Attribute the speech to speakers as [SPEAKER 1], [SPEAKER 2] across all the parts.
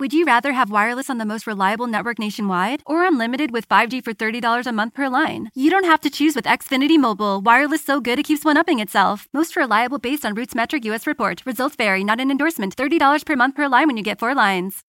[SPEAKER 1] Would you rather have wireless on the most reliable network nationwide or unlimited with 5G for $30 a month per line? You don't have to choose with Xfinity Mobile. Wireless so good it keeps one upping itself. Most reliable based on RootMetrics US report. Results vary, not an endorsement. $30 per month per line when you get four lines.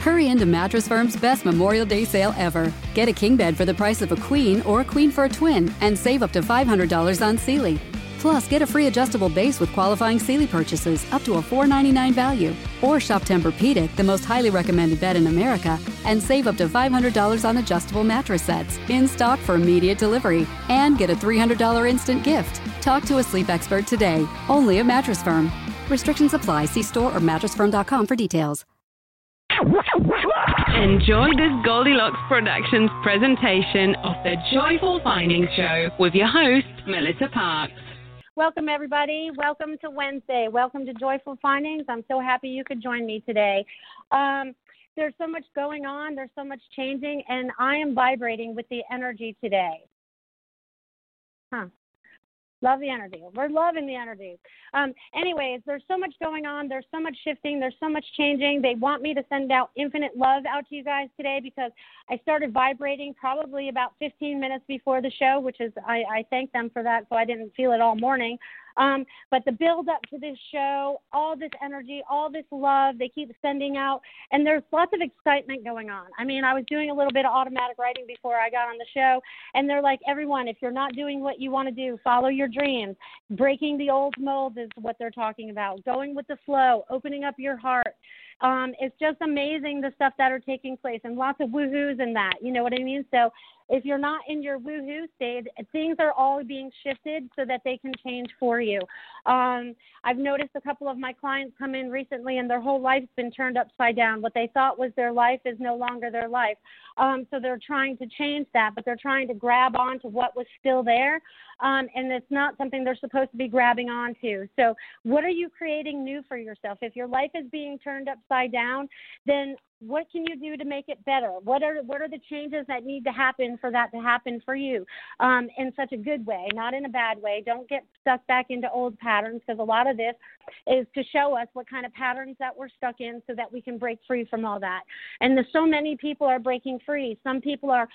[SPEAKER 2] Hurry into Mattress Firm's best Memorial Day sale ever. Get a king bed for the price of a queen or a queen for a twin and save up to $500 on Sealy. Plus, get a free adjustable base with qualifying Sealy purchases up to a 499 value. Or shop Tempur-Pedic, the most highly recommended bed in America, and save up to $500 on adjustable mattress sets in stock for immediate delivery. And get a $300 instant gift. Talk to a sleep expert today, only at Mattress Firm. Restrictions apply. See store or mattressfirm.com for details.
[SPEAKER 3] Enjoy this Goldilocks Productions presentation of the Joyful Findings Show with your host, Melissa Parks.
[SPEAKER 4] Welcome, everybody. Welcome to Wednesday. Welcome to Joyful Findings. I'm so happy you could join me today. Um, there's so much going on, there's so much changing, and I am vibrating with the energy today. Huh. Love the energy. We're loving the energy. Um, anyways, there's so much going on. There's so much shifting. There's so much changing. They want me to send out infinite love out to you guys today because I started vibrating probably about 15 minutes before the show, which is I, I thank them for that, so I didn't feel it all morning. Um, but the build up to this show, all this energy, all this love, they keep sending out, and there's lots of excitement going on. I mean, I was doing a little bit of automatic writing before I got on the show, and they're like, everyone, if you're not doing what you want to do, follow your dreams. Breaking the old mold is what they're talking about. Going with the flow, opening up your heart. Um, it's just amazing the stuff that are taking place and lots of woohoos in that. You know what I mean? So if you're not in your woohoo state, things are all being shifted so that they can change for you. Um, I've noticed a couple of my clients come in recently and their whole life's been turned upside down. What they thought was their life is no longer their life. Um, so they're trying to change that, but they're trying to grab onto what was still there. Um, and it's not something they're supposed to be grabbing onto. So, what are you creating new for yourself? If your life is being turned upside down, then what can you do to make it better? What are what are the changes that need to happen for that to happen for you um, in such a good way, not in a bad way? Don't get stuck back into old patterns because a lot of this is to show us what kind of patterns that we're stuck in so that we can break free from all that. And the, so many people are breaking free. Some people are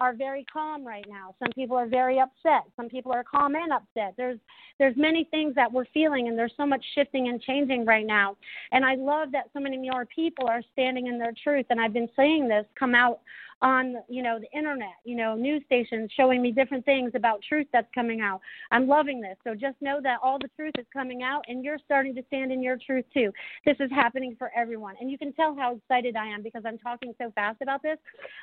[SPEAKER 4] are very calm right now. Some people are very upset. Some people are calm and upset. There's there's many things that we're feeling, and there's so much shifting and changing right now. And I love that so many more people are standing in their truth. And I've been saying this come out on you know the internet you know news stations showing me different things about truth that's coming out. I'm loving this. So just know that all the truth is coming out and you're starting to stand in your truth too. This is happening for everyone. And you can tell how excited i am because i'm talking so fast about this.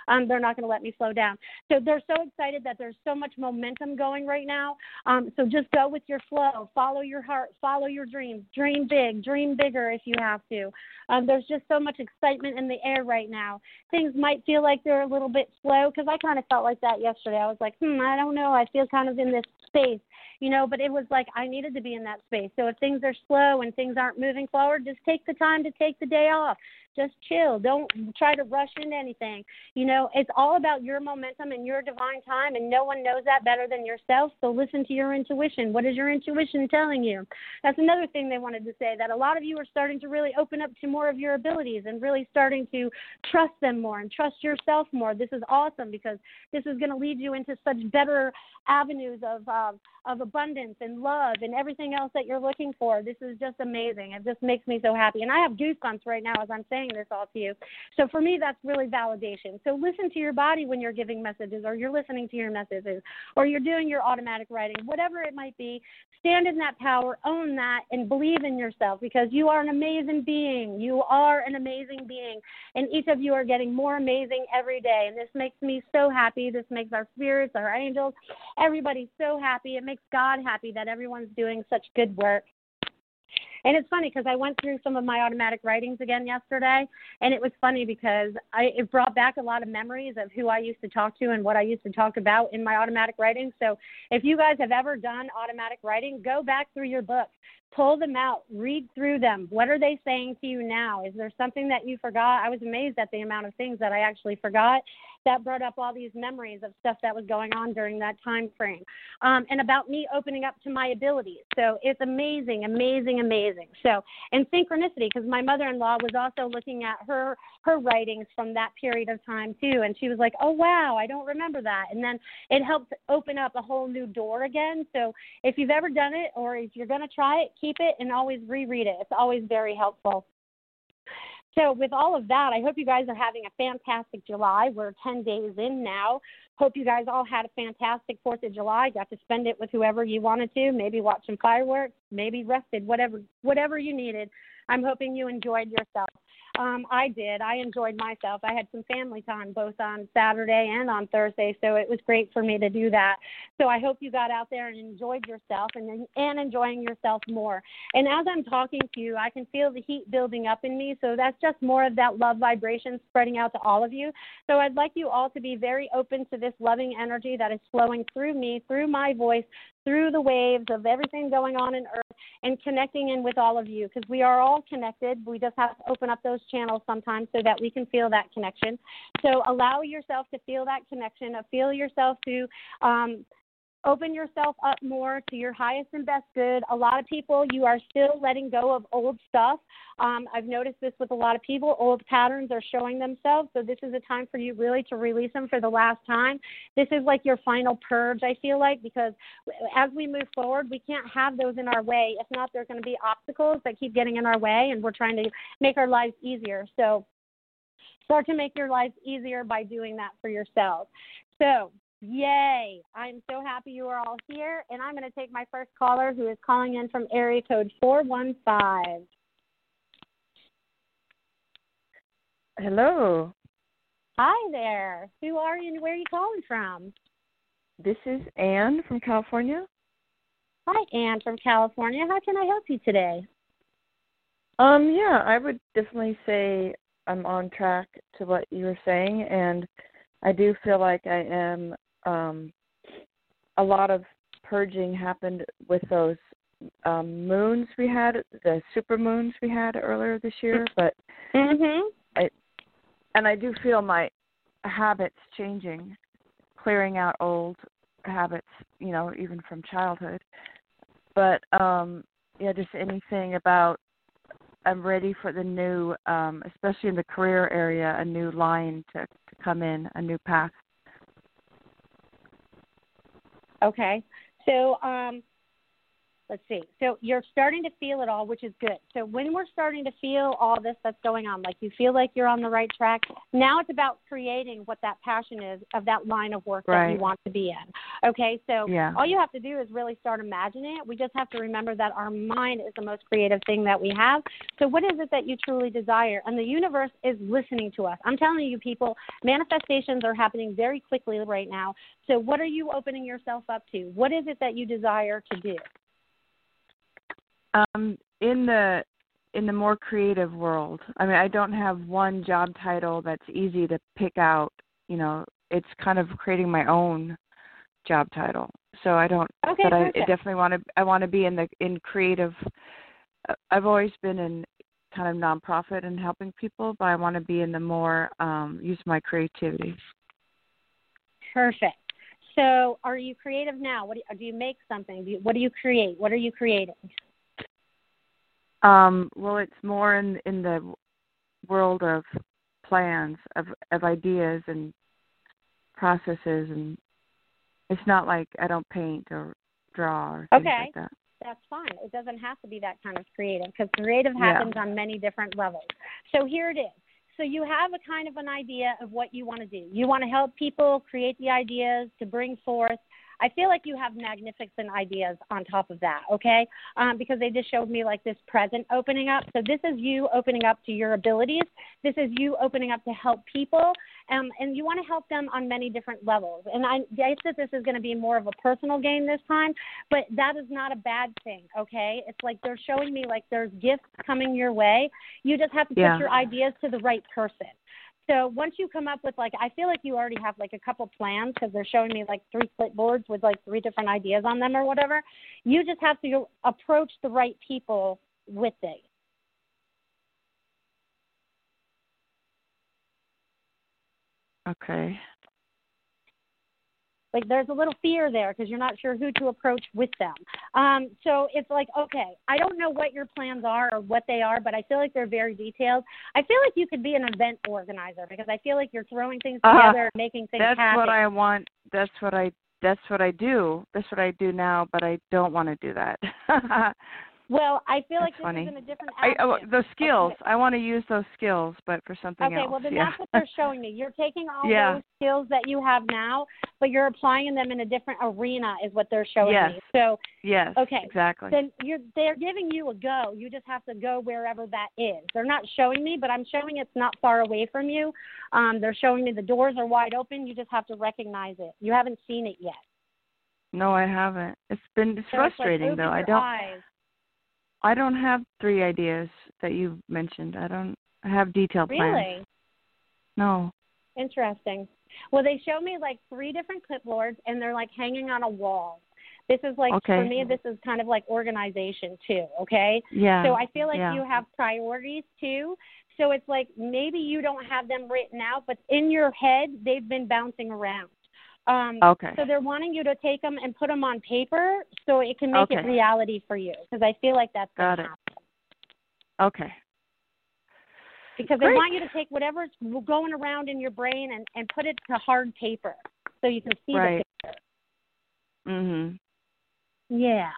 [SPEAKER 4] Um, they're not going to let me slow down. So they're so excited that there's so much momentum going right now. Um, so just go with your flow. Follow your heart. Follow your dreams. Dream big. Dream bigger if you have to. Um, there's just so much excitement in the air right now. Things might feel like they're little bit slow because I kind of felt like that yesterday. I was like, hmm, I don't know. I feel kind of in this space, you know, but it was like I needed to be in that space. So if things are slow and things aren't moving forward, just take the time to take the day off. Just chill. Don't try to rush into anything. You know, it's all about your momentum and your divine time, and no one knows that better than yourself. So listen to your intuition. What is your intuition telling you? That's another thing they wanted to say that a lot of you are starting to really open up to more of your abilities and really starting to trust them more and trust yourself more. This is awesome because this is going to lead you into such better avenues of uh, of abundance and love and everything else that you're looking for. This is just amazing. It just makes me so happy. And I have goosebumps right now as I'm saying this all to you. So for me, that's really validation. So listen to your body when you're giving messages or you're listening to your messages or you're doing your automatic writing, whatever it might be. Stand in that power, own that, and believe in yourself because you are an amazing being. You are an amazing being. And each of you are getting more amazing every day. And this makes me so happy. This makes our spirits, our angels, everybody so happy. It makes God happy that everyone's doing such good work. And it's funny because I went through some of my automatic writings again yesterday, and it was funny because I it brought back a lot of memories of who I used to talk to and what I used to talk about in my automatic writing. So if you guys have ever done automatic writing, go back through your book, pull them out, read through them. What are they saying to you now? Is there something that you forgot? I was amazed at the amount of things that I actually forgot that brought up all these memories of stuff that was going on during that time frame um, and about me opening up to my abilities. So it's amazing amazing amazing. So and synchronicity because my mother-in-law was also looking at her her writings from that period of time too and she was like oh wow i don't remember that. And then it helped open up a whole new door again. So if you've ever done it or if you're going to try it keep it and always reread it. It's always very helpful so, with all of that, I hope you guys are having a fantastic July. We're 10 days in now. Hope you guys all had a fantastic 4th of July. Got to spend it with whoever you wanted to, maybe watch some fireworks, maybe rested, whatever whatever you needed. I'm hoping you enjoyed yourself. Um, I did. I enjoyed myself. I had some family time both on Saturday and on Thursday, so it was great for me to do that. So I hope you got out there and enjoyed yourself and and enjoying yourself more. And as I'm talking to you, I can feel the heat building up in me. So that's just more of that love vibration spreading out to all of you. So I'd like you all to be very open to this loving energy that is flowing through me, through my voice, through the waves of everything going on in Earth and connecting in with all of you because we are all connected. We just have to open up those channels sometimes so that we can feel that connection. So allow yourself to feel that connection, feel yourself to um, open yourself up more to your highest and best good. A lot of people, you are still letting go of old stuff. Um, I've noticed this with a lot of people. Old patterns are showing themselves. So, this is a time for you really to release them for the last time. This is like your final purge, I feel like, because as we move forward, we can't have those in our way. If not, there's going to be obstacles that keep getting in our way, and we're trying to make our lives easier. So, start to make your life easier by doing that for yourself. So, Yay. I'm so happy you are all here. And I'm going to take my first caller who is calling in from area code 415.
[SPEAKER 5] Hello.
[SPEAKER 4] Hi there. Who are you and where are you calling from?
[SPEAKER 5] This is Anne from California.
[SPEAKER 4] Hi, Anne from California. How can I help you today?
[SPEAKER 5] Um, yeah, I would definitely say I'm on track to what you were saying, and I do feel like I am um, a lot of purging happened with those um, moons we had, the super moons we had earlier this year. But
[SPEAKER 4] mm-hmm.
[SPEAKER 5] I, and I do feel my habits changing, clearing out old habits, you know, even from childhood. But um, yeah, just anything about I'm ready for the new, um, especially in the career area, a new line to, to come in, a new path
[SPEAKER 4] Okay. So um, let's see. So you're starting to feel it all, which is good. So when we're starting to feel all this that's going on, like you feel like you're on the right track, now it's about creating what that passion is of that line of work
[SPEAKER 5] right.
[SPEAKER 4] that you want to be in. Okay, so
[SPEAKER 5] yeah.
[SPEAKER 4] all you have to do is really start imagining it. We just have to remember that our mind is the most creative thing that we have. So what is it that you truly desire? And the universe is listening to us. I'm telling you, people, manifestations are happening very quickly right now. So what are you opening yourself up to? What is it that you desire to do?
[SPEAKER 5] Um, in the in the more creative world, I mean, I don't have one job title that's easy to pick out. You know, it's kind of creating my own job title. So I don't.
[SPEAKER 4] Okay,
[SPEAKER 5] but I,
[SPEAKER 4] perfect.
[SPEAKER 5] I definitely want to. I want to be in the in creative. Uh, I've always been in kind of nonprofit and helping people, but I want to be in the more um, use my creativity.
[SPEAKER 4] Perfect. So, are you creative now? What do you, do you make something? Do you, what do you create? What are you creating?
[SPEAKER 5] Um, well, it's more in in the world of plans, of of ideas and processes, and it's not like I don't paint or draw or things
[SPEAKER 4] okay.
[SPEAKER 5] like that.
[SPEAKER 4] That's fine. It doesn't have to be that kind of creative because creative happens
[SPEAKER 5] Yeah.
[SPEAKER 4] on many different levels. So here it is. So you have a kind of an idea of what you want to do. You want to help people create the ideas to bring forth. I feel like you have magnificent ideas on top of that, okay? Um, because they just showed me like this present opening up. So this is you opening up to your abilities. This is you opening up to help people, um, and you want to help them on many different levels. And I guess that this is going to be more of a personal game this time, but that is not a bad thing, okay? It's like they're showing me like there's gifts coming your way. You just have to put
[SPEAKER 5] Yeah.
[SPEAKER 4] your ideas to the right person. So once you come up with like, I feel like you already have like a couple plans because they're showing me like three clipboards with like three different ideas on them or whatever. You just have to approach the right people with it.
[SPEAKER 5] Okay.
[SPEAKER 4] Like there's a little fear there because you're not sure who to approach with them. Um, so it's like, okay, I don't know what your plans are or what they are, but I feel like they're very detailed. I feel like you could be an event organizer because I feel like you're throwing things
[SPEAKER 5] Uh,
[SPEAKER 4] together and making things
[SPEAKER 5] That's
[SPEAKER 4] happen.
[SPEAKER 5] what I want. That's what I. That's what I do. That's what I do now, but I don't want to do that.
[SPEAKER 4] well, I feel like
[SPEAKER 5] That's
[SPEAKER 4] this
[SPEAKER 5] funny.
[SPEAKER 4] is in a different
[SPEAKER 5] I, oh, the skills.
[SPEAKER 4] Okay.
[SPEAKER 5] I want to use those skills, but for something
[SPEAKER 4] Okay,
[SPEAKER 5] else.
[SPEAKER 4] well then
[SPEAKER 5] yeah.
[SPEAKER 4] that's what they're showing me. You're taking all
[SPEAKER 5] Yeah.
[SPEAKER 4] those skills that you have now, but you're applying them in a different arena is what they're showing
[SPEAKER 5] Yes.
[SPEAKER 4] me. So
[SPEAKER 5] yes.
[SPEAKER 4] okay.
[SPEAKER 5] Exactly.
[SPEAKER 4] then you're they're giving you a go. You just have to go wherever that is. They're not showing me, but I'm showing it's not far away from you. Um, they're showing me the doors are wide open. You just have to recognize it. You haven't seen it yet.
[SPEAKER 5] no, I haven't. It's been it's
[SPEAKER 4] So it's like,
[SPEAKER 5] frustrating though. I don't.
[SPEAKER 4] Eyes.
[SPEAKER 5] I don't have three ideas that you mentioned. I don't I have detailed plans.
[SPEAKER 4] Really
[SPEAKER 5] No.
[SPEAKER 4] interesting. Well, they show me like three different clipboards, and they're like hanging on a wall. This is like
[SPEAKER 5] Okay.
[SPEAKER 4] for me. This is kind of like organization too. Okay.
[SPEAKER 5] Yeah.
[SPEAKER 4] So I feel like
[SPEAKER 5] yeah.
[SPEAKER 4] you have priorities too. So it's like maybe you don't have them written out, but in your head they've been bouncing around. Um,
[SPEAKER 5] Okay.
[SPEAKER 4] So they're wanting you to take them and put them on paper so it can make it reality for you. Because I feel like that's
[SPEAKER 5] Got it.
[SPEAKER 4] happen.
[SPEAKER 5] Okay.
[SPEAKER 4] Because they want you to take whatever's going around in your brain and and put it to hard paper so you can see
[SPEAKER 5] Right.
[SPEAKER 4] the picture.
[SPEAKER 5] Mhm.
[SPEAKER 4] Yeah.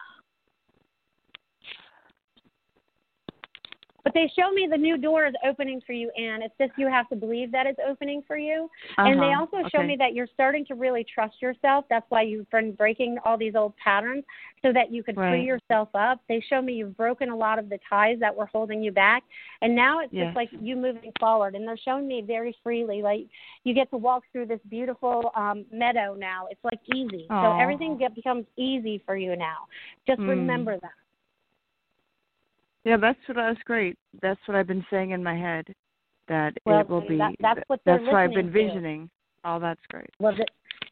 [SPEAKER 4] But they show me the new door is opening for you, Anne. It's just you have to believe that it's opening for you. And they
[SPEAKER 5] Uh-huh.
[SPEAKER 4] also show
[SPEAKER 5] Okay.
[SPEAKER 4] me that you're starting to really trust yourself. That's why you've been breaking all these old patterns so that you could free yourself up. They show me you've broken a lot of the ties that were holding you back. And now it's
[SPEAKER 5] Yes.
[SPEAKER 4] just like you moving forward. And they're showing me very freely. Like you get to walk through this beautiful um, meadow now. It's like easy. So everything get, becomes easy for you now. Just
[SPEAKER 5] Mm.
[SPEAKER 4] remember that.
[SPEAKER 5] Yeah, that's what that's great. That's what I've been saying in my head. That
[SPEAKER 4] Well,
[SPEAKER 5] it will be.
[SPEAKER 4] that- that's what
[SPEAKER 5] that's what I've been
[SPEAKER 4] to.
[SPEAKER 5] visioning. Oh, that's great.
[SPEAKER 4] Well,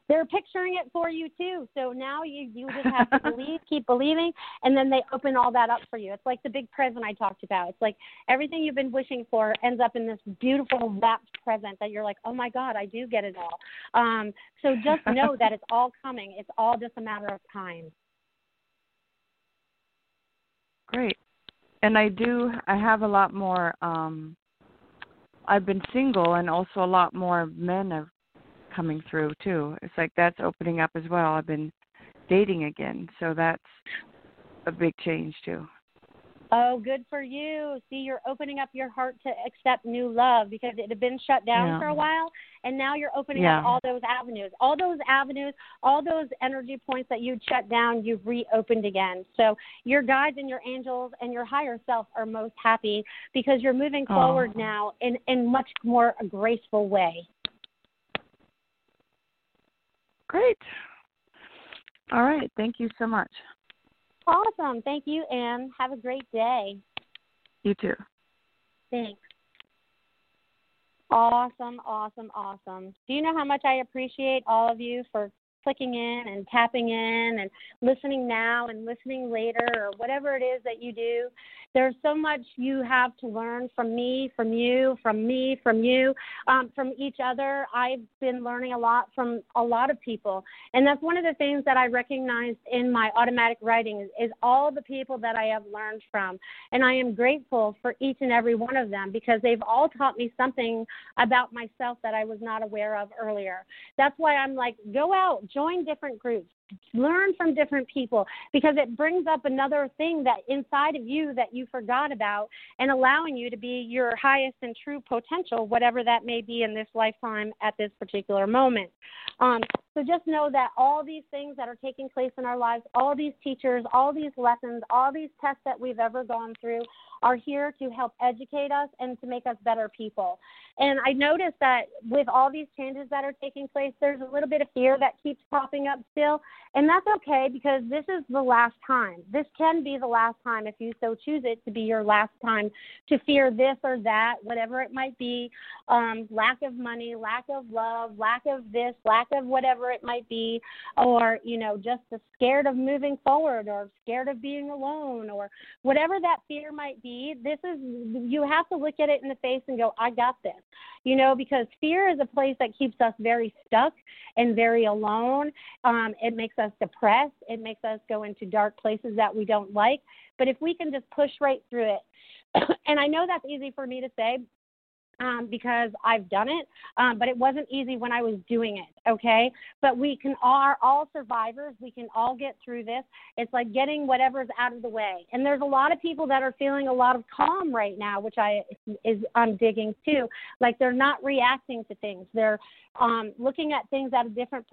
[SPEAKER 4] they're picturing it for you too. So now you you just have to believe, keep believing, and then they open all that up for you. It's like the big present I talked about. It's like everything you've been wishing for ends up in this beautiful wrapped present that you're like, oh my God, I do get it all. Um, so just know that it's all coming. It's all just a matter of time.
[SPEAKER 5] Great. And I do I have a lot more um I've been single and also a lot more men are coming through too. It's like that's opening up as well. I've been dating again, so that's a big change too.
[SPEAKER 4] Oh, good for you. See, you're opening up your heart to accept new love because it had been shut down
[SPEAKER 5] Yeah.
[SPEAKER 4] for a while, and now you're opening
[SPEAKER 5] Yeah.
[SPEAKER 4] up all those avenues. All those avenues, all those energy points that you'd shut down, you've reopened again. So your guides and your angels and your higher self are most happy because you're moving
[SPEAKER 5] Aw.
[SPEAKER 4] forward now in in much more a graceful way.
[SPEAKER 5] Great. All right. Thank you so much.
[SPEAKER 4] Awesome. Thank you, Anne. Have a great day.
[SPEAKER 5] You too.
[SPEAKER 4] Thanks. Awesome, awesome, awesome. Do you know how much I appreciate all of you for clicking in and tapping in and listening now and listening later or whatever it is that you do? There's so much you have to learn from me, from you, from me, from you, um, from each other. I've been learning a lot from a lot of people. And that's one of the things that I recognized in my automatic writing is, is all the people that I have learned from. And I am grateful for each and every one of them because they've all taught me something about myself that I was not aware of earlier. That's why I'm like, go out, join different groups, learn from different people because it brings up another thing that inside of you that you forgot about and allowing you to be your highest and true potential whatever that may be in this lifetime at this particular moment. Um, so just know that all these things that are taking place in our lives all these teachers all these lessons all these tests that we've ever gone through are here to help educate us and to make us better people. And i noticed that with all these changes that are taking place there's a little bit of fear that keeps popping up still. And that's okay because this is the last time. This can be the last time if you so choose it to be your last time to fear this or that, whatever it might be. Um, lack of money, lack of love, lack of this, lack of whatever it might be, or, you know, just scared of moving forward or scared of being alone or whatever that fear might be. This is, you have to look at it in the face and go, I got this, you know, because fear is a place that keeps us very stuck and very alone. Um, it makes us depressed. It makes us go into dark places that we don't like. But if we can just push right through it, and I know that's easy for me to say um, because I've done it, um, but it wasn't easy when I was doing it. Okay, but we can are all survivors. We can all get through this. It's like getting whatever's out of the way. And there's a lot of people that are feeling a lot of calm right now, which I is I'm digging too. Like they're not reacting to things. They're um, looking at things at a different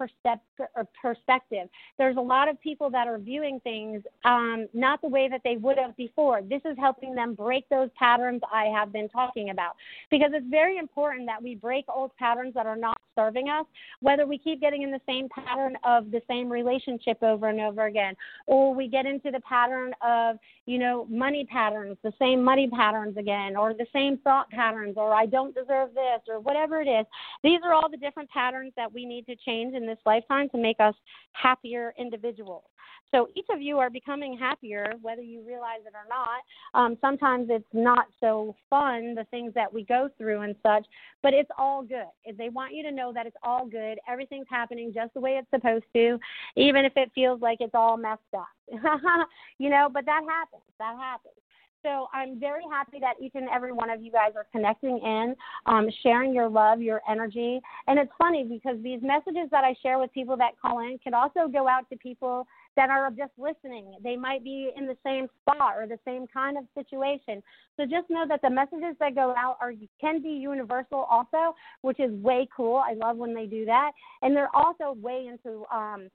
[SPEAKER 4] perspective. There's a lot of people that are viewing things um, not the way that they would have before. This is helping them break those patterns I have been talking about because it's very important that we break old patterns that are not serving us, whether we keep getting in the same pattern of the same relationship over and over again, or we get into the pattern of, you know, money patterns, the same money patterns again, or the same thought patterns, or I don't deserve this, or whatever it is. These are all the different patterns that we need to change in this lifetime to make us happier individuals. So each of you are becoming happier, whether you realize it or not. Um, sometimes it's not so fun, the things that we go through and such, but it's all good. They want you to know that it's all good. Everything's happening just the way it's supposed to, even if it feels like it's all messed up. you know, but that happens. That happens. So I'm very happy that each and every one of you guys are connecting in, um, sharing your love, your energy. And it's funny because these messages that I share with people that call in can also go out to people that are just listening. They might be in the same spot or the same kind of situation. So just know that the messages that go out are can be universal also, which is way cool. I love when they do that. And they're also way into um,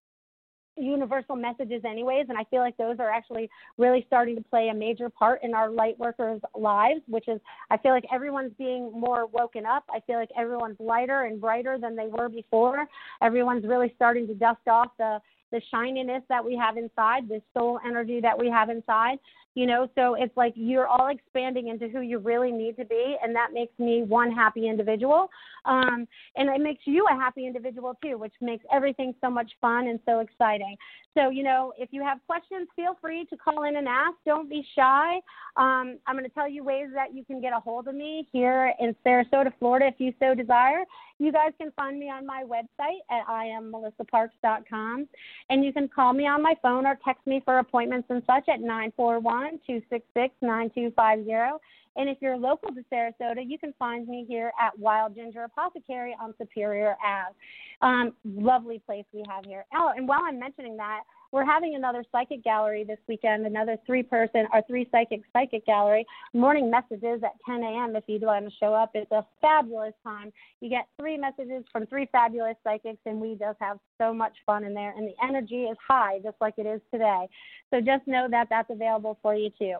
[SPEAKER 4] universal messages anyways and i feel like those are actually really starting to play a major part in our light workers lives which is i feel like everyone's being more woken up. I feel like everyone's lighter and brighter than they were before. Everyone's really starting to dust off the the shininess that we have inside, the soul energy that we have inside, you know. So it's like you're all expanding into who you really need to be, and that makes me one happy individual. Um, and it makes you a happy individual too, which makes everything so much fun and so exciting. So, you know, if you have questions, feel free to call in and ask. Don't be shy. Um, I'm going to tell you ways that you can get a hold of me here in Sarasota, Florida, if you so desire. You guys can find me on my website at iammelissaparks.com. And you can call me on my phone or text me for appointments and such at 941 266 9250. And if you're local to Sarasota, you can find me here at Wild Ginger Apothecary on Superior Ave. Um, lovely place we have here. Oh, and while I'm mentioning that, we're having another psychic gallery this weekend, another three person or three psychic psychic gallery. Morning messages at 10 a.m. if you'd want to show up. It's a fabulous time. You get three messages from three fabulous psychics, and we just have so much fun in there. And the energy is high, just like it is today. So just know that that's available for you too.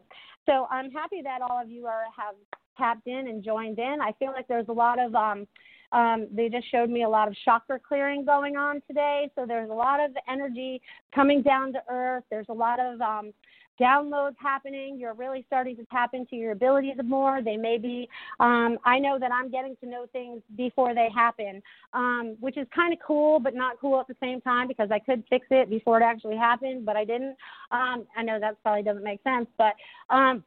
[SPEAKER 4] So I'm happy that all of you are have tapped in and joined in. I feel like there's a lot of um, um, they just showed me a lot of chakra clearing going on today. So there's a lot of energy coming down to earth. There's a lot of um, downloads happening. You're really starting to tap into your abilities more. They may be, um, I know that I'm getting to know things before they happen, um, which is kind of cool, but not cool at the same time because I could fix it before it actually happened, but I didn't. Um, I know that probably doesn't make sense, but um,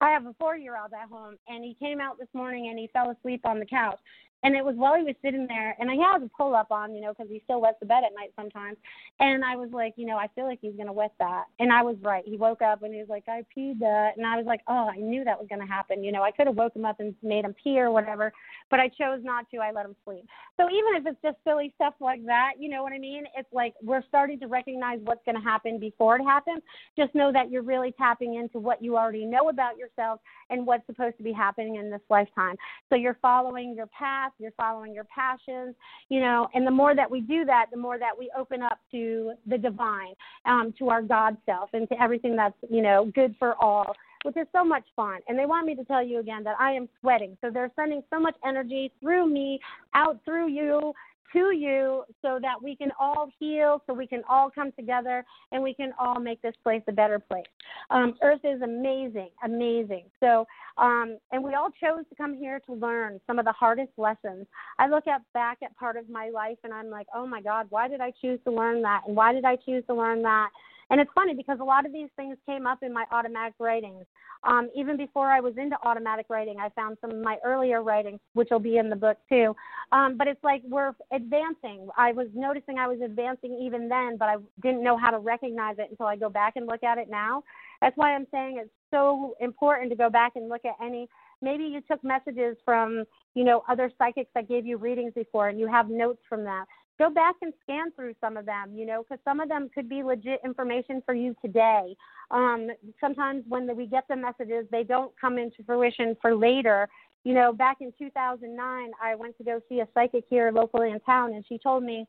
[SPEAKER 4] I have a four year old at home, and he came out this morning and he fell asleep on the couch. And it was while he was sitting there, and he has a pull up on, you know, because he still wets the bed at night sometimes. And I was like, you know, I feel like he's going to wet that. And I was right. He woke up and he was like, I peed that. And I was like, oh, I knew that was going to happen. You know, I could have woke him up and made him pee or whatever, but I chose not to. I let him sleep. So even if it's just silly stuff like that, you know what I mean? It's like we're starting to recognize what's going to happen before it happens. Just know that you're really tapping into what you already know about yourself and what's supposed to be happening in this lifetime. So you're following your path, you're following your passions, you know, and the more that we do that, the more that we open up to the divine, um, to our God self, and to everything that's, you know, good for all which is so much fun. And they want me to tell you again that I am sweating. So they're sending so much energy through me, out through you, to you so that we can all heal, so we can all come together, and we can all make this place a better place. Um, Earth is amazing, amazing. So, um, and we all chose to come here to learn some of the hardest lessons. I look at back at part of my life, and I'm like, oh my God, why did I choose to learn that? And why did I choose to learn that? And it's funny because a lot of these things came up in my automatic writings. Um, even before I was into automatic writing, I found some of my earlier writings, which will be in the book too. Um, but it's like we're advancing. I was noticing I was advancing even then, but I didn't know how to recognize it until I go back and look at it now. That's why I'm saying it's so important to go back and look at any. Maybe you took messages from, you know, other psychics that gave you readings before, and you have notes from that go back and scan through some of them, you know, because some of them could be legit information for you today. Um, sometimes when the, we get the messages, they don't come into fruition for later. You know, back in 2009, I went to go see a psychic here locally in town, and she told me,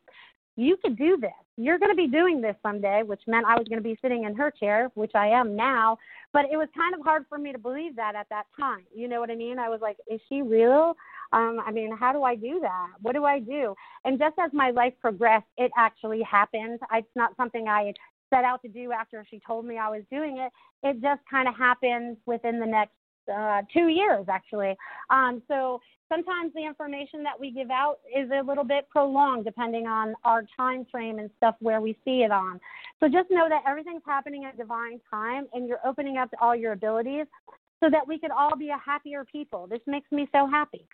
[SPEAKER 4] You could do this. You're going to be doing this someday, which meant I was going to be sitting in her chair, which I am now. But it was kind of hard for me to believe that at that time. You know what I mean? I was like, Is she real? Um, I mean, how do I do that? What do I do? And just as my life progressed, it actually happened. It's not something I set out to do after she told me I was doing it. It just kind of happened within the next uh, two years, actually. Um, so sometimes the information that we give out is a little bit prolonged depending on our time frame and stuff where we see it on. So just know that everything's happening at divine time and you're opening up all your abilities so that we could all be a happier people. This makes me so happy.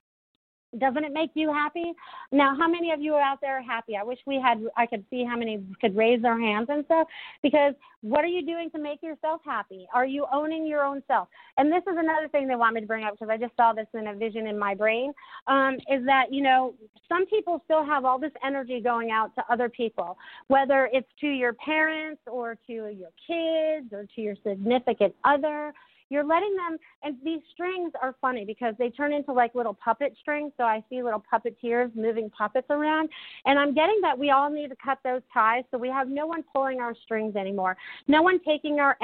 [SPEAKER 4] Doesn't it make you happy? Now, how many of you are out there are happy? I wish we had, I could see how many could raise their hands and stuff. Because what are you doing to make yourself happy? Are you owning your own self? And this is another thing they want me to bring up because I just saw this in a vision in my brain. Um, is that, you know, some people still have all this energy going out to other people, whether it's to your parents or to your kids or to your significant other you're letting them and these strings are funny because they turn into like little puppet strings so i see little puppeteers moving puppets around and i'm getting that we all need to cut those ties so we have no one pulling our strings anymore no one taking our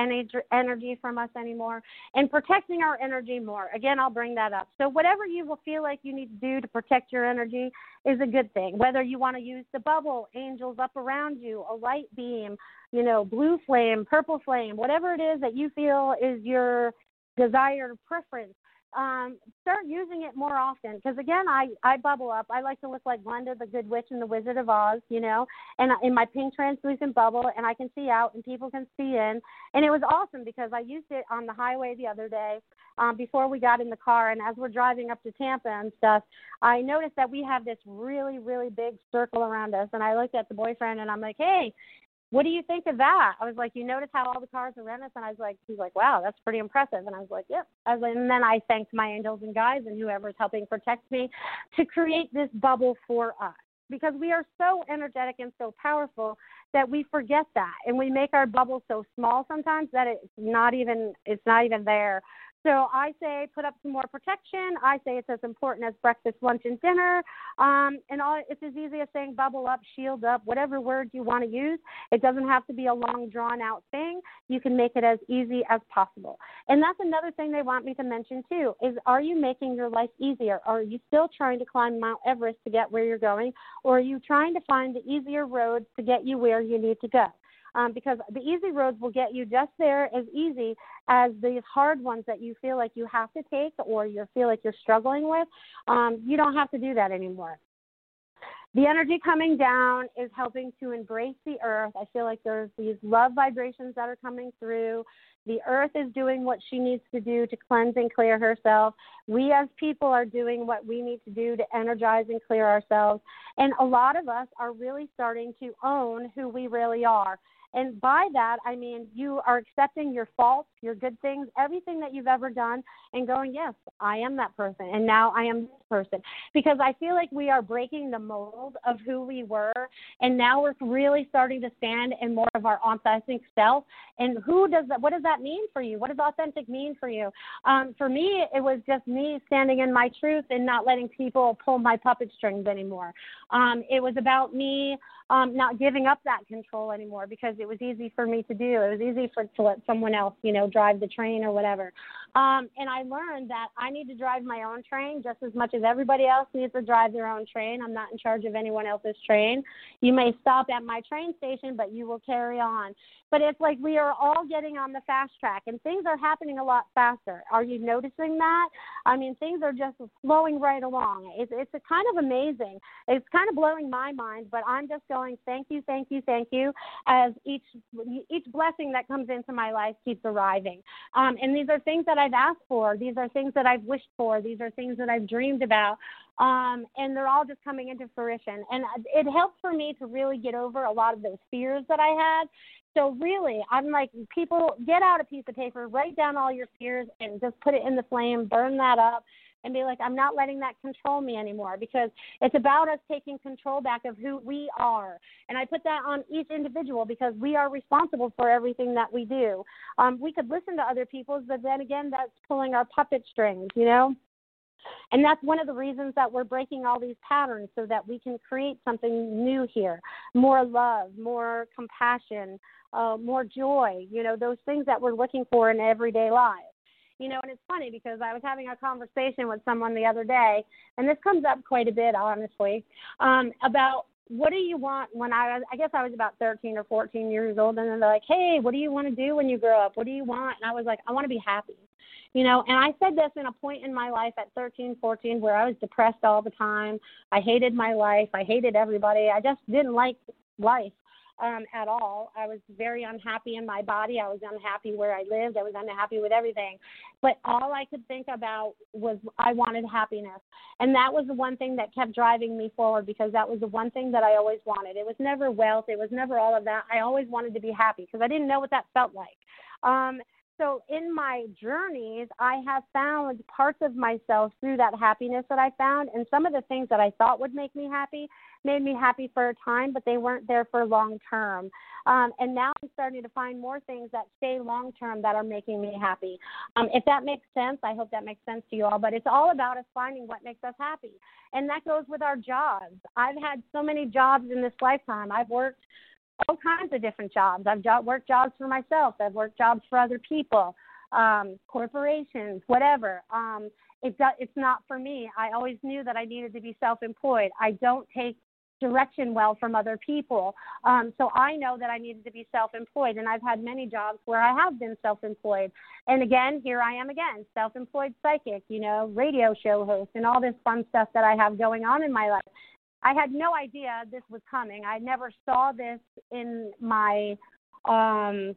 [SPEAKER 4] energy from us anymore and protecting our energy more. Again i'll bring that up. So whatever you will feel like you need to do to protect your energy is a good thing whether you want to use the bubble angels up around you a light beam you know, blue flame, purple flame, whatever it is that you feel is your desired preference. Um, start using it more often. Because again, I I bubble up. I like to look like Glenda, the Good Witch, and the Wizard of Oz, you know, and in my pink translucent bubble, and I can see out, and people can see in, and it was awesome because I used it on the highway the other day um, before we got in the car, and as we're driving up to Tampa and stuff, I noticed that we have this really really big circle around us, and I looked at the boyfriend and I'm like, hey, what do you think of that? I was like, you notice how all the cars are? And I was like, he's like, wow, that's pretty impressive. And I was like, yep. I was like, and then I thanked my angels and guides and whoever's helping protect me to create this bubble for us because we are so energetic and so powerful that we forget that and we make our bubble so small sometimes that it's not even it's not even there so I say put up some more protection. I say it's as important as breakfast, lunch, and dinner. Um, and all, it's as easy as saying bubble up, shield up, whatever word you want to use. It doesn't have to be a long, drawn out thing. You can make it as easy as possible. And that's another thing they want me to mention too is are you making your life easier? Are you still trying to climb Mount Everest to get where you're going? Or are you trying to find the easier roads to get you where you need to go? Um, because the easy roads will get you just there as easy as these hard ones that you feel like you have to take or you feel like you're struggling with. Um, you don't have to do that anymore. the energy coming down is helping to embrace the earth. I feel like there's these love vibrations that are coming through. The earth is doing what she needs to do to cleanse and clear herself. We as people are doing what we need to do to energize and clear ourselves. And a lot of us are really starting to own who we really are. And by that, I mean you are accepting your faults, your good things, everything that you've ever done, and going, yes, I am that person, and now I am this person. Because I feel like we are breaking the mold of who we were, and now we're really starting to stand in more of our authentic self. And who does that? What does that mean for you? What does authentic mean for you? Um, for me, it was just me standing in my truth and not letting people pull my puppet strings anymore. Um, it was about me um, not giving up that control anymore because it was easy for me to do. It was easy for to let someone else, you know, drive the train or whatever. Um, and I learned that I need to drive my own train just as much as everybody else needs to drive their own train. I'm not in charge of anyone else's train. You may stop at my train station, but you will carry on. But it's like we are all getting on the fast track and things are happening a lot faster. Are you noticing that? I mean, things are just flowing right along. It's, it's kind of amazing. It's kind of blowing my mind, but I'm just going, thank you, thank you, thank you, as each each blessing that comes into my life keeps arriving. Um, and these are things that I've asked for. These are things that I've wished for. These are things that I've dreamed about. Um, and they're all just coming into fruition. And it helped for me to really get over a lot of those fears that I had so really, I'm like, people get out a piece of paper, write down all your fears, and just put it in the flame, burn that up, and be like, I'm not letting that control me anymore because it's about us taking control back of who we are. And I put that on each individual because we are responsible for everything that we do. Um, we could listen to other people's, but then again, that's pulling our puppet strings, you know? And that's one of the reasons that we're breaking all these patterns so that we can create something new here more love, more compassion, uh, more joy, you know, those things that we're looking for in everyday life. You know, and it's funny because I was having a conversation with someone the other day, and this comes up quite a bit, honestly, um, about what do you want when I was, I guess I was about 13 or 14 years old, and they're like, hey, what do you want to do when you grow up? What do you want? And I was like, I want to be happy. You know, and I said this in a point in my life at 13, 14 where I was depressed all the time. I hated my life. I hated everybody. I just didn't like life um, at all. I was very unhappy in my body. I was unhappy where I lived. I was unhappy with everything. But all I could think about was I wanted happiness. And that was the one thing that kept driving me forward because that was the one thing that I always wanted. It was never wealth, it was never all of that. I always wanted to be happy because I didn't know what that felt like. Um, so in my journeys, I have found parts of myself through that happiness that I found, and some of the things that I thought would make me happy made me happy for a time, but they weren't there for long term. Um, and now I'm starting to find more things that stay long term that are making me happy. Um, if that makes sense, I hope that makes sense to you all. But it's all about us finding what makes us happy, and that goes with our jobs. I've had so many jobs in this lifetime. I've worked all kinds of different jobs. I've jo- worked jobs for myself. I've worked jobs for other people, um, corporations, whatever. Um, it do- it's not for me. I always knew that I needed to be self-employed. I don't take direction well from other people. Um, so I know that I needed to be self employed. And I've had many jobs where I have been self employed. And again, here I am again, self employed psychic, you know, radio show host, and all this fun stuff that I have going on in my life. I had no idea this was coming. I never saw this in my um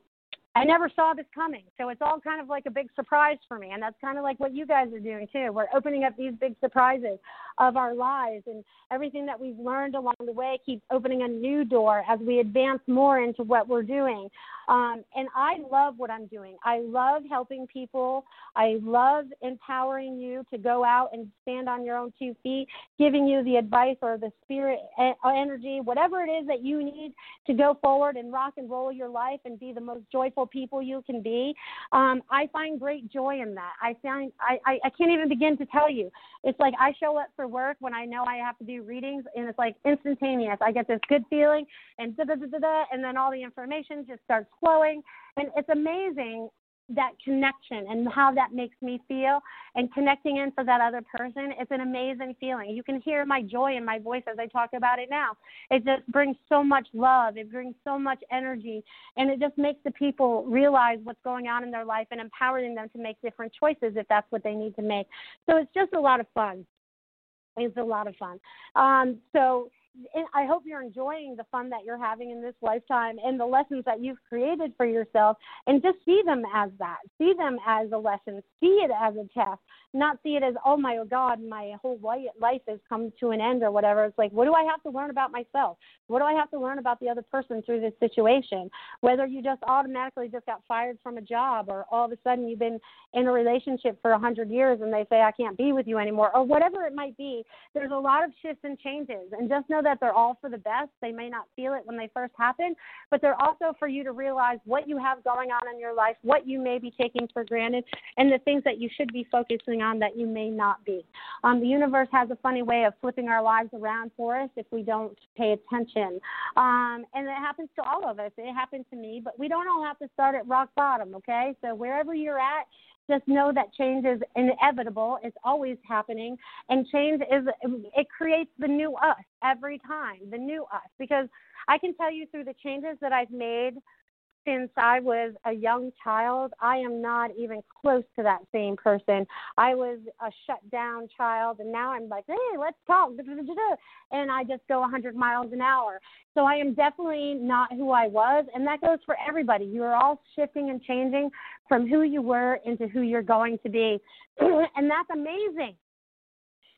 [SPEAKER 4] I never saw this coming. So it's all kind of like a big surprise for me. And that's kind of like what you guys are doing too. We're opening up these big surprises of our lives and everything that we've learned along the way keeps opening a new door as we advance more into what we're doing. Um, and I love what I'm doing. I love helping people. I love empowering you to go out and stand on your own two feet, giving you the advice or the spirit energy, whatever it is that you need to go forward and rock and roll your life and be the most joyful people you can be. Um, I find great joy in that. I find I, I, I can't even begin to tell you. It's like I show up for work when I know I have to do readings, and it's like instantaneous. I get this good feeling, and da da da da, and then all the information just starts flowing. And it's amazing that connection and how that makes me feel and connecting in for that other person. It's an amazing feeling. You can hear my joy in my voice as i talk about it now. It just brings so much love. It brings so much energy and it just makes the people realize what's going on in their life and empowering them to make different choices if that's what they need to make. So it's just a lot of fun it's a lot of fun um, so I hope you're enjoying the fun that you're having in this lifetime and the lessons that you've created for yourself and just see them as that. See them as a lesson. See it as a test. Not see it as, oh my God, my whole life has come to an end or whatever. It's like, what do I have to learn about myself? What do I have to learn about the other person through this situation? Whether you just automatically just got fired from a job or all of a sudden you've been in a relationship for a hundred years and they say, I can't be with you anymore or whatever it might be. There's a lot of shifts and changes and just know that they're all for the best. They may not feel it when they first happen, but they're also for you to realize what you have going on in your life, what you may be taking for granted, and the things that you should be focusing on that you may not be. Um, the universe has a funny way of flipping our lives around for us if we don't pay attention. Um, and it happens to all of us. It happened to me, but we don't all have to start at rock bottom, okay? So wherever you're at, just know that change is inevitable. It's always happening. And change is, it creates the new us every time, the new us. Because I can tell you through the changes that I've made since I was a young child, I am not even close to that same person. I was a shut down child, and now I'm like, hey, let's talk. And I just go 100 miles an hour. So I am definitely not who I was, and that goes for everybody. You are all shifting and changing from who you were into who you're going to be. and that's amazing.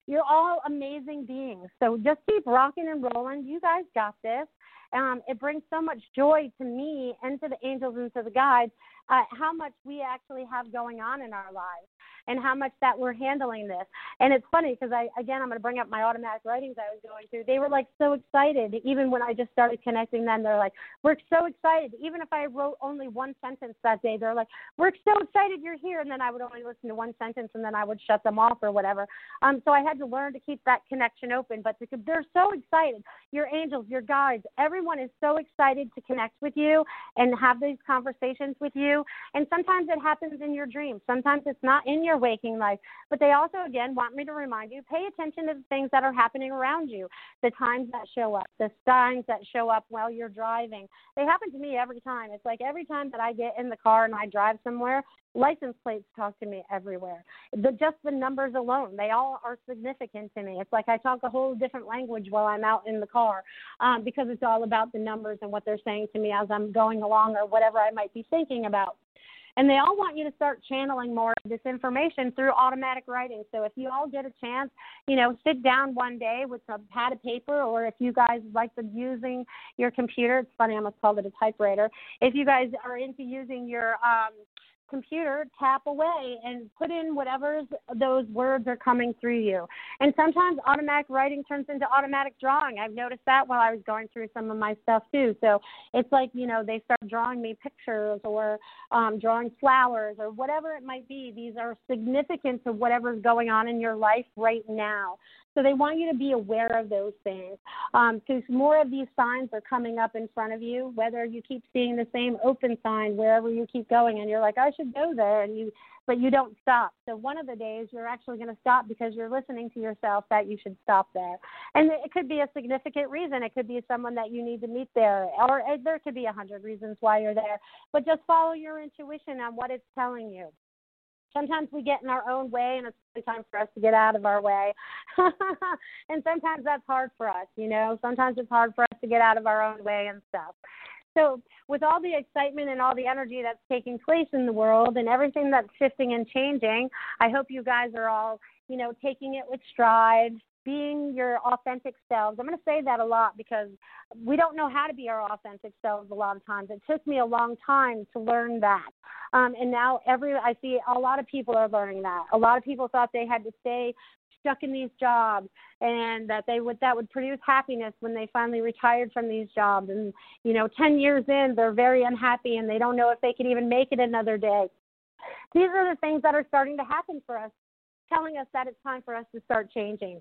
[SPEAKER 4] You're all amazing beings. So just keep rocking and rolling. You guys got this. Um, it brings so much joy to me and to the angels and to the guides uh, how much we actually have going on in our lives and how much that we're handling this. And it's funny because I again I'm going to bring up my automatic writings I was going through. They were like so excited even when I just started connecting them. They're like, "We're so excited." Even if I wrote only one sentence that day, they're like, "We're so excited you're here." And then I would only listen to one sentence and then I would shut them off or whatever. Um so I had to learn to keep that connection open, but they're so excited. Your angels, your guides, everyone is so excited to connect with you and have these conversations with you. And sometimes it happens in your dreams. Sometimes it's not in your your waking life. But they also, again, want me to remind you pay attention to the things that are happening around you, the times that show up, the signs that show up while you're driving. They happen to me every time. It's like every time that I get in the car and I drive somewhere, license plates talk to me everywhere. The, just the numbers alone, they all are significant to me. It's like I talk a whole different language while I'm out in the car um, because it's all about the numbers and what they're saying to me as I'm going along or whatever I might be thinking about. And they all want you to start channeling more of this information through automatic writing. So if you all get a chance, you know, sit down one day with a pad of paper, or if you guys like the using your computer, it's funny, I almost called it a typewriter. If you guys are into using your um, computer, tap away and put in whatever those words are coming through you. And sometimes automatic writing turns into automatic drawing. I've noticed that while I was going through some of my stuff too. So it's like, you know, they start drawing me pictures or um, drawing flowers or whatever it might be. These are significant to whatever's going on in your life right now. So they want you to be aware of those things because um, more of these signs are coming up in front of you. Whether you keep seeing the same open sign wherever you keep going, and you're like, I should go there, and you, but you don't stop. So one of the days you're actually going to stop because you're listening to yourself that you should stop there, and it could be a significant reason. It could be someone that you need to meet there, or eh, there could be a hundred reasons why you're there. But just follow your intuition on what it's telling you sometimes we get in our own way and it's time for us to get out of our way. And sometimes that's hard for us you know? Sometimes it's hard for us to get out of our own way and stuff. So with all the excitement and all the energy that's taking place in the world and everything that's shifting and changing i hope you guys are all you know taking it with stride being your authentic selves. I'm going to say that a lot because we don't know how to be our authentic selves a lot of times. It took me a long time to learn that. Um, and now every I see a lot of people are learning that. A lot of people thought they had to stay stuck in these jobs and that they would that would produce happiness when they finally retired from these jobs and you know 10 years in they're very unhappy and they don't know if they could even make it another day these are the things that are starting to happen for us telling us that it's time for us to start changing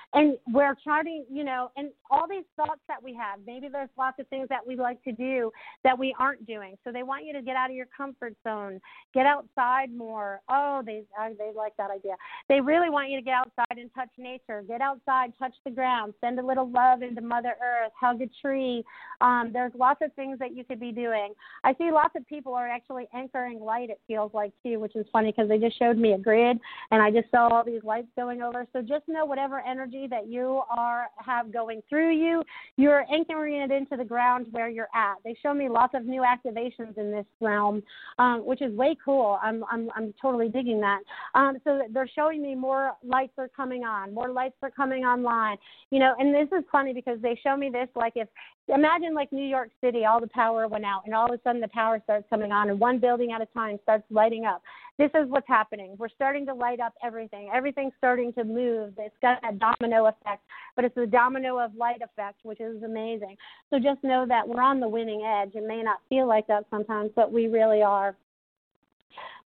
[SPEAKER 4] and we're charting, you know, and all these thoughts that we have. Maybe there's lots of things that we like to do that we aren't doing. So they want you to get out of your comfort zone, get outside more. Oh, they they like that idea. They really want you to get outside and touch nature. Get outside, touch the ground, send a little love into Mother Earth, hug a tree. Um, there's lots of things that you could be doing. I see lots of people are actually anchoring light. It feels like too, which is funny because they just showed me a grid and I just saw all these lights going over. So just know whatever energy that you are have going through you. You're anchoring it into the ground where you're at. They show me lots of new activations in this realm, um, which is way cool. I'm I'm I'm totally digging that. Um, so they're showing me more lights are coming on, more lights are coming online. You know, and this is funny because they show me this like if imagine like New York City, all the power went out, and all of a sudden the power starts coming on, and one building at a time starts lighting up. This is what's happening. We're starting to light up everything. Everything's starting to move. It's got a domino effect, but it's the domino of light effect, which is amazing. So just know that we're on the winning edge. It may not feel like that sometimes, but we really are.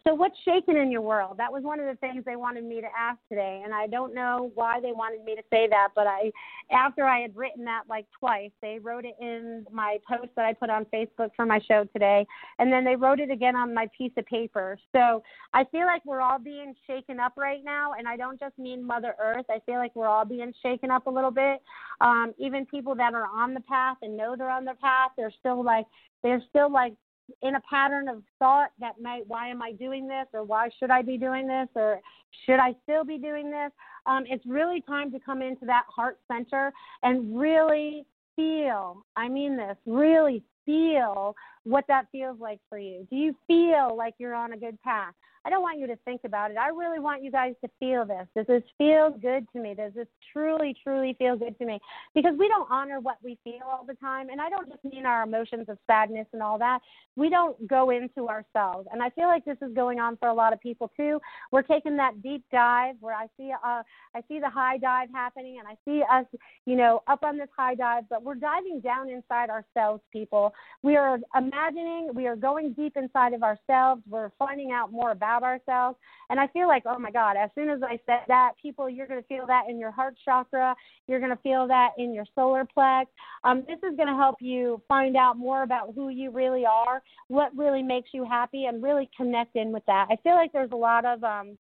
[SPEAKER 4] So, what's shaking in your world? That was one of the things they wanted me to ask today, and I don't know why they wanted me to say that, but I, after I had written that like twice, they wrote it in my post that I put on Facebook for my show today, and then they wrote it again on my piece of paper. So, I feel like we're all being shaken up right now, and I don't just mean Mother Earth. I feel like we're all being shaken up a little bit. Um, even people that are on the path and know they're on the path, they're still like they're still like in a pattern of thought that might why am I doing this or why should I be doing this or should I still be doing this? Um, it's really time to come into that heart center and really feel, I mean this, really feel what that feels like for you. Do you feel like you're on a good path? I don't want you to think about it. I really want you guys to feel this. Does this feel good to me? Does this truly, truly feel good to me? Because we don't honor what we feel all the time. And I don't just mean our emotions of sadness and all that. We don't go into ourselves. And I feel like this is going on for a lot of people too. We're taking that deep dive where I see uh I see the high dive happening and I see us, you know, up on this high dive, but we're diving down inside ourselves, people. We are imagining, we are going deep inside of ourselves. We're finding out more about ourselves. And I feel like, oh my God, as soon as I said that, people, you're going to feel that in your heart chakra. You're going to feel that in your solar plex. Um, this is going to help you find out more about who you really are, what really makes you happy, and really connect in with that. I feel like there's a lot of um,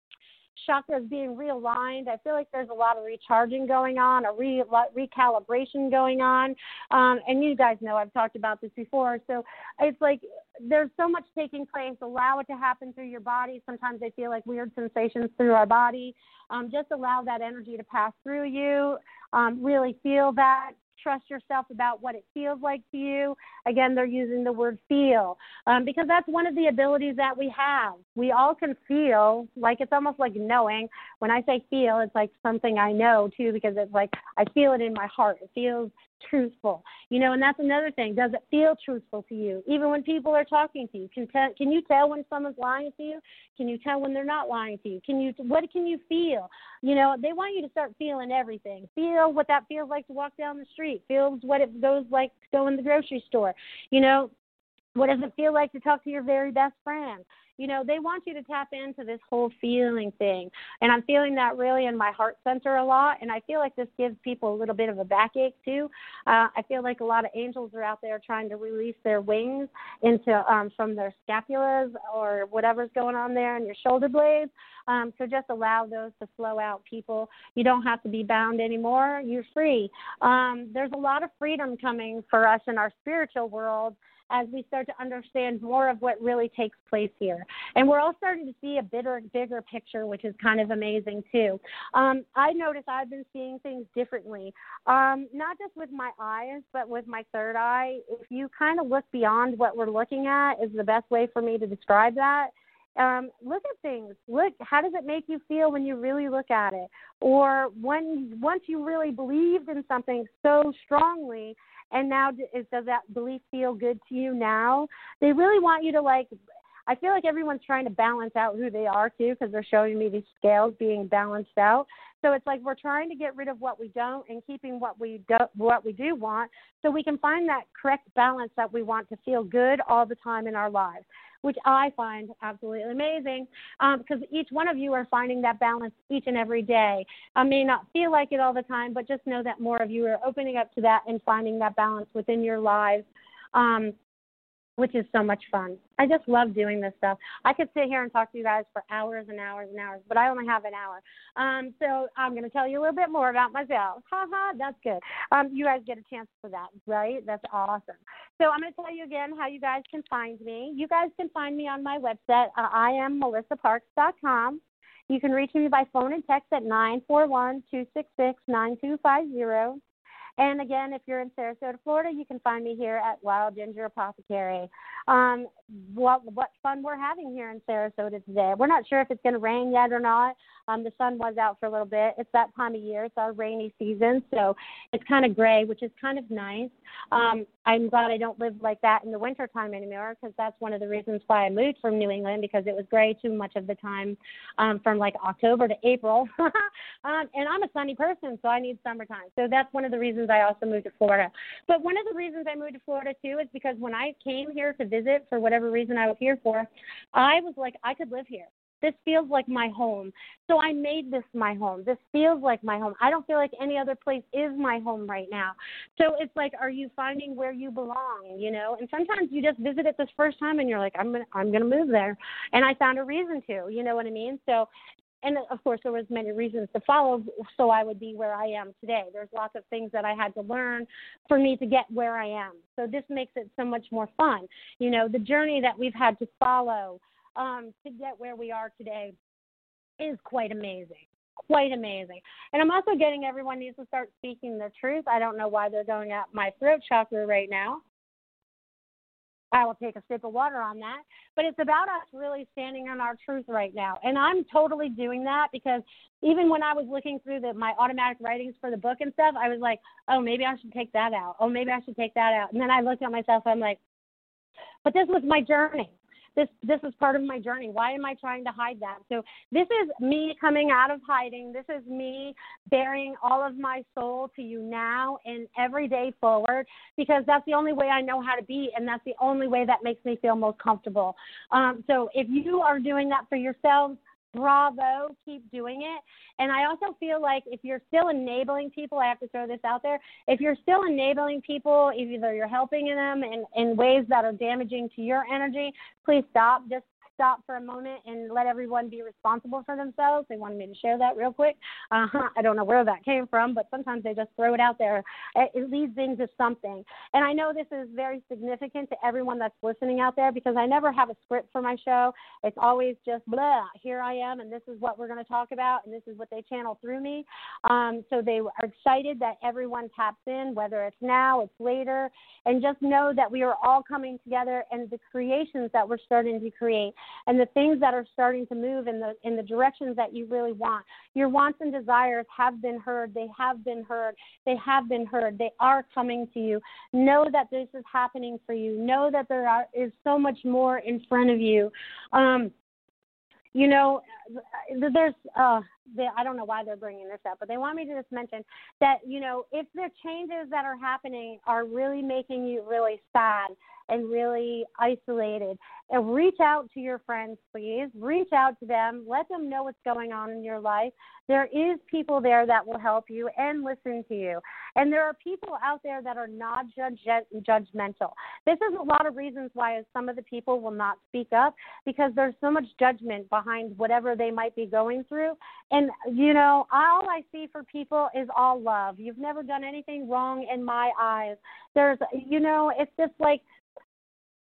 [SPEAKER 4] chakras being realigned. I feel like there's a lot of recharging going on, a re- recalibration going on. Um, and you guys know I've talked about this before. So it's like there's so much taking place. Allow it to happen through your body. Sometimes they feel like weird sensations through our body. Um, just allow that energy to pass through you. Um, really feel that trust yourself about what it feels like to you. Again, they're using the word feel um, because that's one of the abilities that we have. We all can feel, like it's almost like knowing. When I say feel, it's like something I know too because it's like I feel it in my heart. It feels truthful. You know, and that's another thing. Does it feel truthful to you? Even when people are talking to you, can can you tell when someone's lying to you? Can you tell when they're not lying to you? Can you what can you feel? You know, they want you to start feeling everything. Feel what that feels like to walk down the street. Feels what it goes like to go in the grocery store. You know, what does it feel like to talk to your very best friend? You know, they want you to tap into this whole feeling thing. And I'm feeling that really in my heart center a lot. And I feel like this gives people a little bit of a backache too. Uh, I feel like a lot of angels are out there trying to release their wings into um, from their scapulas or whatever's going on there in your shoulder blades. Um, so just allow those to flow out, people. You don't have to be bound anymore. You're free. Um, there's a lot of freedom coming for us in our spiritual world as we start to understand more of what really takes place here. And we're all starting to see a bigger, bigger picture, which is kind of amazing too. Um, I notice I've been seeing things differently, um, not just with my eyes, but with my third eye. If you kind of look beyond what we're looking at, is the best way for me to describe that. Um, look at things. Look, how does it make you feel when you really look at it? Or when once you really believed in something so strongly and now is, does that belief feel good to you now? They really want you to like. I feel like everyone's trying to balance out who they are too, because they're showing me these scales being balanced out. So it's like we're trying to get rid of what we don't and keeping what we do what we do want, so we can find that correct balance that we want to feel good all the time in our lives which I find absolutely amazing um, because each one of you are finding that balance each and every day. I may not feel like it all the time, but just know that more of you are opening up to that and finding that balance within your lives. Um, which is so much fun. I just love doing this stuff. I could sit here and talk to you guys for hours and hours and hours, but I only have an hour. Um, so I'm going to tell you a little bit more about myself. Ha ha, that's good. Um, you guys get a chance for that, right? That's awesome. So I'm going to tell you again how you guys can find me. You guys can find me on my website. Uh, I am melissaparks.com. You can reach me by phone and text at nine four one two six six nine two five zero. And again, if you're in Sarasota, Florida, you can find me here at Wild Ginger Apothecary. Um, what what fun we're having here in Sarasota today. We're not sure if it's going to rain yet or not. Um, the sun was out for a little bit. It's that time of year. It's our rainy season, so it's kind of gray, which is kind of nice. Um, I'm glad I don't live like that in the wintertime anymore because that's one of the reasons why I moved from New England because it was gray too much of the time um, from like October to April. um, and I'm a sunny person, so I need summertime. So that's one of the reasons I also moved to Florida. But one of the reasons I moved to Florida too is because when I came here to visit for whatever reason I was here for, I was like, I could live here. This feels like my home. So I made this my home. This feels like my home. I don't feel like any other place is my home right now. So it's like, are you finding where you belong? You know, and sometimes you just visit it this first time and you're like, I'm gonna, I'm gonna move there, and I found a reason to. You know what I mean? So and of course there was many reasons to follow so i would be where i am today there's lots of things that i had to learn for me to get where i am so this makes it so much more fun you know the journey that we've had to follow um, to get where we are today is quite amazing quite amazing and i'm also getting everyone needs to start speaking their truth i don't know why they're going at my throat chakra right now I will take a sip of water on that. But it's about us really standing on our truth right now. And I'm totally doing that because even when I was looking through the, my automatic writings for the book and stuff, I was like, oh, maybe I should take that out. Oh, maybe I should take that out. And then I looked at myself, I'm like, but this was my journey this this is part of my journey. Why am i trying to hide that? So this is me coming out of hiding. This is me bearing all of my soul to you now and every day forward because that's the only way i know how to be and that's the only way that makes me feel most comfortable. Um, so if you are doing that for yourselves bravo, keep doing it. And I also feel like if you're still enabling people, I have to throw this out there. If you're still enabling people, either you're helping them in, in ways that are damaging to your energy, please stop. Just stop for a moment and let everyone be responsible for themselves. They wanted me to share that real quick. Uh-huh. I don't know where that came from, but sometimes they just throw it out there. It leads into something. And I know this is very significant to everyone that's listening out there because I never have a script for my show. It's always just blah, here I am, and this is what we're going to talk about, and this is what they channel through me. Um, so they are excited that everyone taps in, whether it's now, it's later, and just know that we are all coming together and the creations that we're starting to create and the things that are starting to move in the in the directions that you really want. Your wants and desires have been heard. They have been heard. They have been heard. They are coming to you. Know that this is happening for you. Know that there are, is so much more in front of you. Um, you know, there's uh, they, I don't know why they're bringing this up, but they want me to just mention that you know if the changes that are happening are really making you really sad and really isolated. And reach out to your friends, please. Reach out to them. Let them know what's going on in your life. There is people there that will help you and listen to you. And there are people out there that are not judge- judgmental. This is a lot of reasons why some of the people will not speak up because there's so much judgment behind whatever they might be going through. And, you know, all I see for people is all love. You've never done anything wrong in my eyes. There's, you know, it's just like,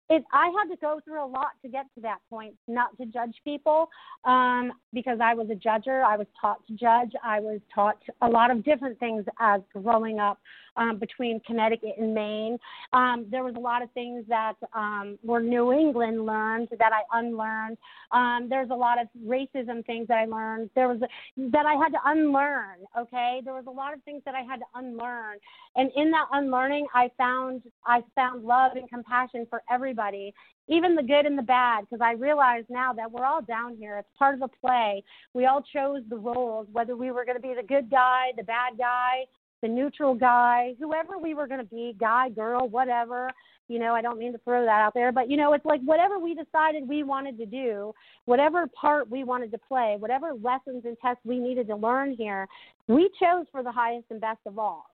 [SPEAKER 4] it I had to go through a lot to get to that point, not to judge people, um, because I was a judger. I was taught to judge. I was taught a lot of different things as growing up um, between Connecticut and Maine. Um, there was a lot of things that um, were New England learned that I unlearned. Um, there's a lot of racism things that I learned. There was a, that I had to unlearn. Okay, there was a lot of things that I had to unlearn, and in that unlearning, I found I found love and compassion for everybody, even the good and the bad, because I realize now that we're all down here. It's part of the play. We all chose the roles, whether we were going to be the good guy, the bad guy, the neutral guy, whoever we were going to be, guy, girl, whatever. You know, I don't mean to throw that out there, but you know, it's like whatever we decided we wanted to do, whatever part we wanted to play, whatever lessons and tests we needed to learn here, we chose for the highest and best of all.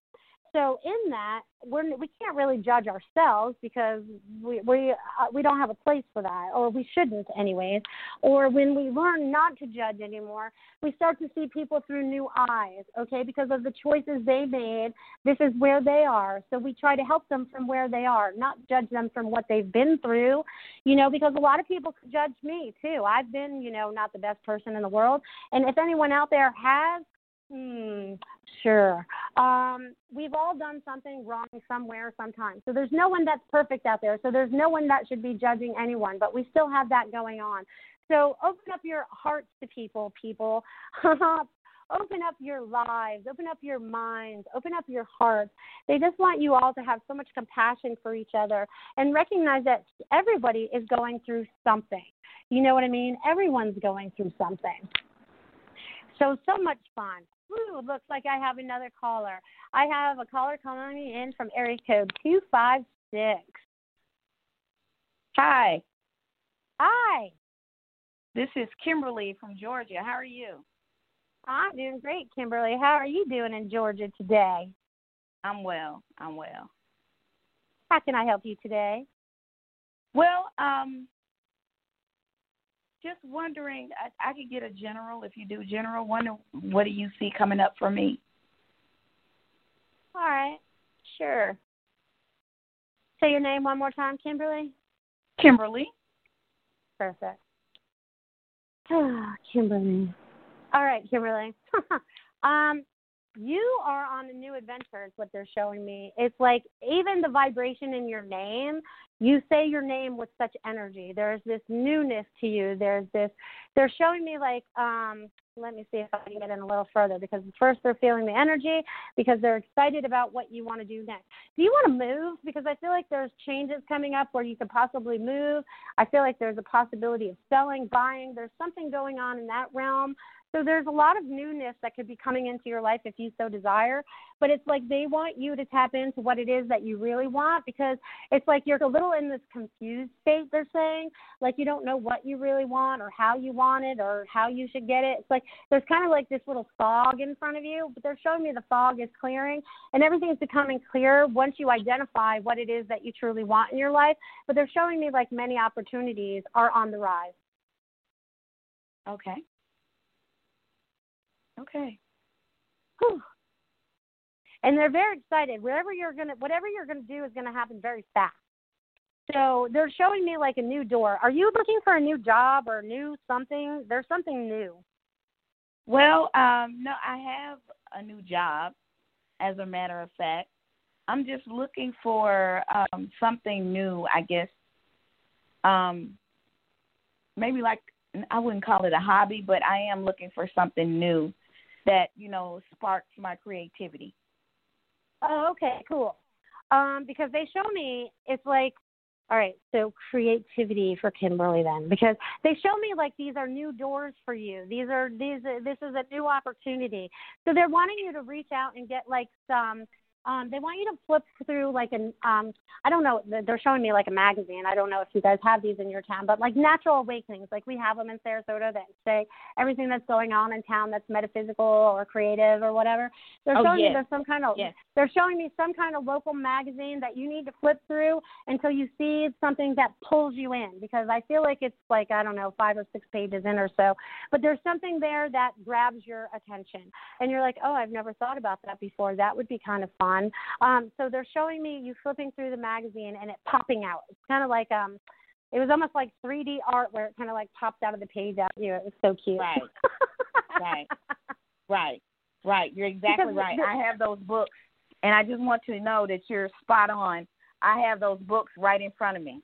[SPEAKER 4] So in that, we're we can't really judge ourselves because we we uh, we don't have a place for that, or we shouldn't, anyways. Or when we learn not to judge anymore, we start to see people through new eyes. Okay, because of the choices they made, this is where they are. So we try to help them from where they are, not judge them from what they've been through. You know, because a lot of people judge me too. I've been, you know, not the best person in the world, and if anyone out there has Hmm, sure. Um, we've all done something wrong somewhere sometime. So there's no one that's perfect out there. So there's no one that should be judging anyone, but we still have that going on. So open up your hearts to people, people. open up your lives, open up your minds, open up your hearts. They just want you all to have so much compassion for each other and recognize that everybody is going through something. You know what I mean? Everyone's going through something. So, so much fun. Ooh, looks like I have another caller. I have a caller calling me in from area code 256.
[SPEAKER 6] Hi.
[SPEAKER 4] Hi.
[SPEAKER 6] This is Kimberly from Georgia. How are you?
[SPEAKER 4] I'm doing great, Kimberly. How are you doing in Georgia today?
[SPEAKER 6] I'm well. I'm well.
[SPEAKER 4] How can I help you today?
[SPEAKER 6] Well, um, just wondering, I, I could get a general if you do general. Wonder what do you see coming up for me?
[SPEAKER 4] All right, sure. Say your name one more time, Kimberly.
[SPEAKER 6] Kimberly.
[SPEAKER 4] Perfect. Kimberly. All right, Kimberly. um, you are on a new adventure is what they're showing me. It's like even the vibration in your name you say your name with such energy. There's this newness to you. There's this they're showing me like um let me see if i can get in a little further because first they're feeling the energy because they're excited about what you want to do next. Do you want to move? Because i feel like there's changes coming up where you could possibly move. I feel like there's a possibility of selling buying. There's something going on in that realm so there's a lot of newness that could be coming into your life if you so desire. But it's like they want you to tap into what it is that you really want because it's like you're a little in this confused state, they're saying. Like you don't know what you really want or how you want it or how you should get it. It's like there's kind of like this little fog in front of you, but they're showing me the fog is clearing and everything's becoming clear once you identify what it is that you truly want in your life. But they're showing me like many opportunities are on the rise.
[SPEAKER 6] Okay. Okay.
[SPEAKER 4] Whew. And they're very excited. Whatever you're gonna, whatever you're gonna do is gonna happen very fast. So they're showing me like a new door. Are you looking for a new job or new something? There's something new.
[SPEAKER 6] Well, um, no, I have a new job. As a matter of fact, I'm just looking for um, something new. I guess, um, maybe like I wouldn't call it a hobby, but I am looking for something new that you know sparks my creativity.
[SPEAKER 4] Oh, okay, cool. Um, because they show me it's like, all right, so creativity for Kimberly then, because they show me like these are new doors for you. These are these. This is a new opportunity. So they're wanting you to reach out and get like some um, they want you to flip through like an um, I don't know they're showing me like a magazine. I don't know if you guys have these in your town, but like natural awakenings, like we have them in Sarasota that say everything that's going on in town that's metaphysical or creative or whatever. They're
[SPEAKER 6] oh,
[SPEAKER 4] showing
[SPEAKER 6] yes.
[SPEAKER 4] me there's some kind of
[SPEAKER 6] yes.
[SPEAKER 4] they're showing me some kind of local magazine that you need to flip through until you see something that pulls you in because I feel like it's like I don't know five or six pages in or so, but there's something there that grabs your attention and you're like oh I've never thought about that before. That would be kind of fun on. Um, so they're showing me you flipping through the magazine and it popping out. It's kind of like um, it was almost like 3D art where it kind of like popped out of the page out. You it was so cute.
[SPEAKER 6] Right. right. Right. Right. You're exactly
[SPEAKER 4] Because
[SPEAKER 6] right.
[SPEAKER 4] the-
[SPEAKER 6] I have those books, and I just want you to know that you're spot on. I have those books right in front of me.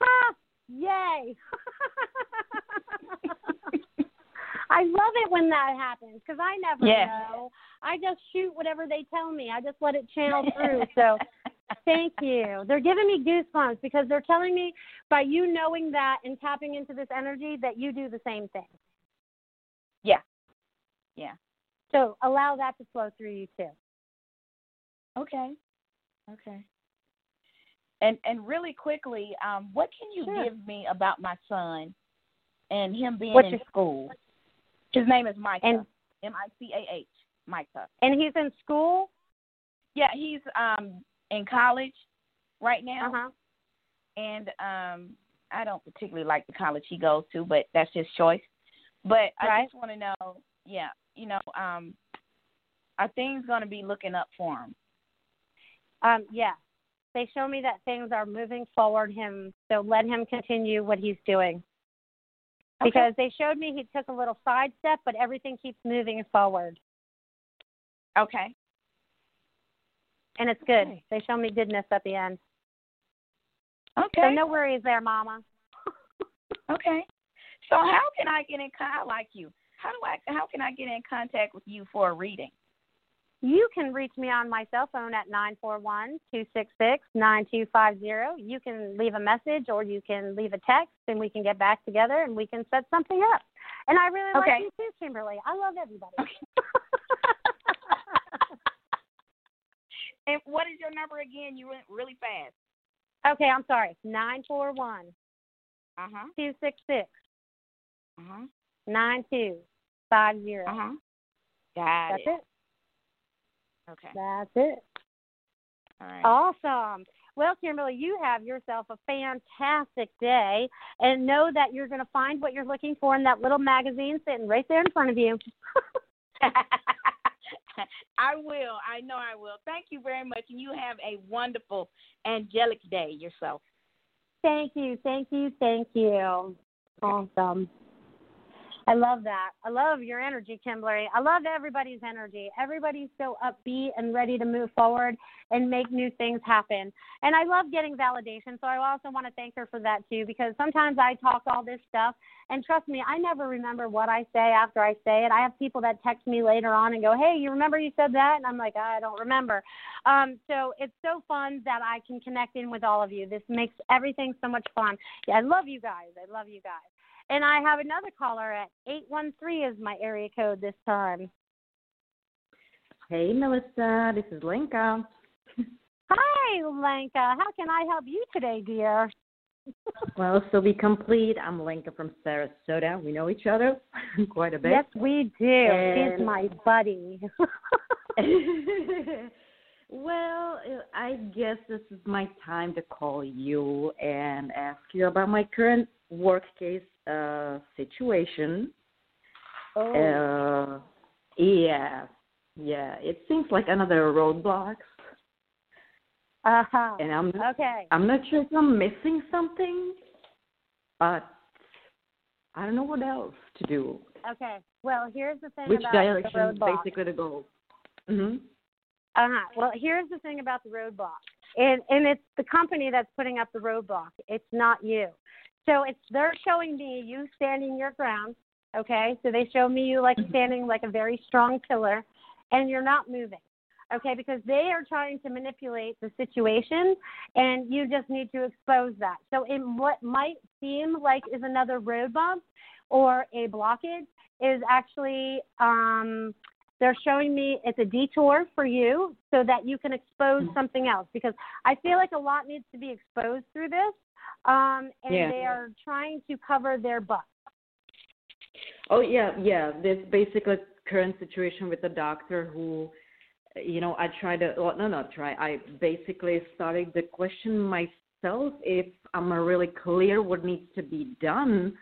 [SPEAKER 4] Ah, yay! I love it when that happens because I never
[SPEAKER 6] Yes.
[SPEAKER 4] know. I just shoot whatever they tell me. I just let it channel through. So thank you. They're giving me goosebumps because they're telling me by you knowing that and tapping into this energy that you do the same thing.
[SPEAKER 6] Yeah. Yeah.
[SPEAKER 4] So allow that to flow through you too.
[SPEAKER 6] Okay. Okay. And and really quickly, um, what can you
[SPEAKER 4] Sure.
[SPEAKER 6] give me about my son and him being
[SPEAKER 4] What's
[SPEAKER 6] in
[SPEAKER 4] your-
[SPEAKER 6] school? His name is Micah.
[SPEAKER 4] And-
[SPEAKER 6] M I C A H. Micah.
[SPEAKER 4] And he's in school.
[SPEAKER 6] Yeah, he's um in college right now,
[SPEAKER 4] Uh-huh.
[SPEAKER 6] and um I don't particularly like the college he goes to, but that's his choice. But I just want to know, yeah, you know, um, are things going to be looking up for him?
[SPEAKER 4] Um, yeah. They show me that things are moving forward him, so let him continue what he's doing.
[SPEAKER 6] Okay.
[SPEAKER 4] Because they showed me he took a little side step, but everything keeps moving forward.
[SPEAKER 6] Okay.
[SPEAKER 4] And it's good.
[SPEAKER 6] Okay.
[SPEAKER 4] They show me goodness at the end.
[SPEAKER 6] Okay.
[SPEAKER 4] So no worries there, Mama.
[SPEAKER 6] Okay. So how can I get in contact like you? How do I how can I get in contact with you for a reading?
[SPEAKER 4] You can reach me on my cell phone at nine four one two six six nine two five zero. You can leave a message or you can leave a text and we can get back together and we can set something up. And I really
[SPEAKER 6] Okay.
[SPEAKER 4] like you too, Kimberly. I love everybody.
[SPEAKER 6] And what is your number again? You went really fast.
[SPEAKER 4] okay, I'm sorry. Nine four one
[SPEAKER 6] Uh huh.
[SPEAKER 4] two six six
[SPEAKER 6] Uh huh.
[SPEAKER 4] nine two five zero.
[SPEAKER 6] Uh huh. Got
[SPEAKER 4] That's
[SPEAKER 6] it.
[SPEAKER 4] it.
[SPEAKER 6] Okay.
[SPEAKER 4] That's it.
[SPEAKER 6] All right.
[SPEAKER 4] Awesome. Well, Kimberly, you have yourself a fantastic day, and know that you're going to find what you're looking for in that little magazine sitting right there in front of you.
[SPEAKER 6] I will. I know I will. Thank you very much, and you have a wonderful angelic day yourself.
[SPEAKER 4] Thank you, thank you, thank you. Awesome. I love that. I love your energy, Kimberly. I love everybody's energy. Everybody's so upbeat and ready to move forward and make new things happen. And I love getting validation. So I also want to thank her for that too, because sometimes I talk all this stuff, and trust me, I never remember what I say after I say it. I have people that text me later on and go, "Hey, you remember you said that?" And I'm like, "I don't remember." Um, so it's so fun that I can connect in with all of you. This makes everything so much fun. Yeah, I love you guys. I love you guys. And I have another caller at 813 is my area code this time.
[SPEAKER 7] Hey, Melissa. This is Lenka.
[SPEAKER 4] Hi, Lenka. How can I help you today, dear?
[SPEAKER 7] Well, so we complete. I'm Lenka from Sarasota. We know each other quite a bit.
[SPEAKER 4] Yes, we do. She's my buddy.
[SPEAKER 7] well, I guess this is my time to call you and ask you about my current work case uh, situation.
[SPEAKER 4] oh.
[SPEAKER 7] Uh, yeah, yeah. It seems like another roadblock,
[SPEAKER 4] uh-huh.
[SPEAKER 7] and I'm not,
[SPEAKER 4] Okay.
[SPEAKER 7] I'm not sure if I'm missing something, but I don't know what else to do.
[SPEAKER 4] Okay. Well, here's the thing
[SPEAKER 7] Which
[SPEAKER 4] about
[SPEAKER 7] direction
[SPEAKER 4] the roadblock.
[SPEAKER 7] basically to go? Mhm.
[SPEAKER 4] Uh-huh. Well, here's the thing about the roadblock. And and it's the company that's putting up the roadblock. It's not you. So it's they're showing me you standing your ground, okay? So they show me you like standing like a very strong pillar and you're not moving. Okay, because they are trying to manipulate the situation and you just need to expose that. So in what might seem like is another road bump or a blockage is actually um they're showing me it's a detour for you so that you can expose something else because I feel like a lot needs to be exposed through this. Um, and
[SPEAKER 7] Yeah.
[SPEAKER 4] they are trying to cover their butt.
[SPEAKER 7] Oh yeah, yeah. This basically current situation with the doctor who, you know, I tried to. Well, no, not try. I basically started to question myself if I'm really clear what needs to be done,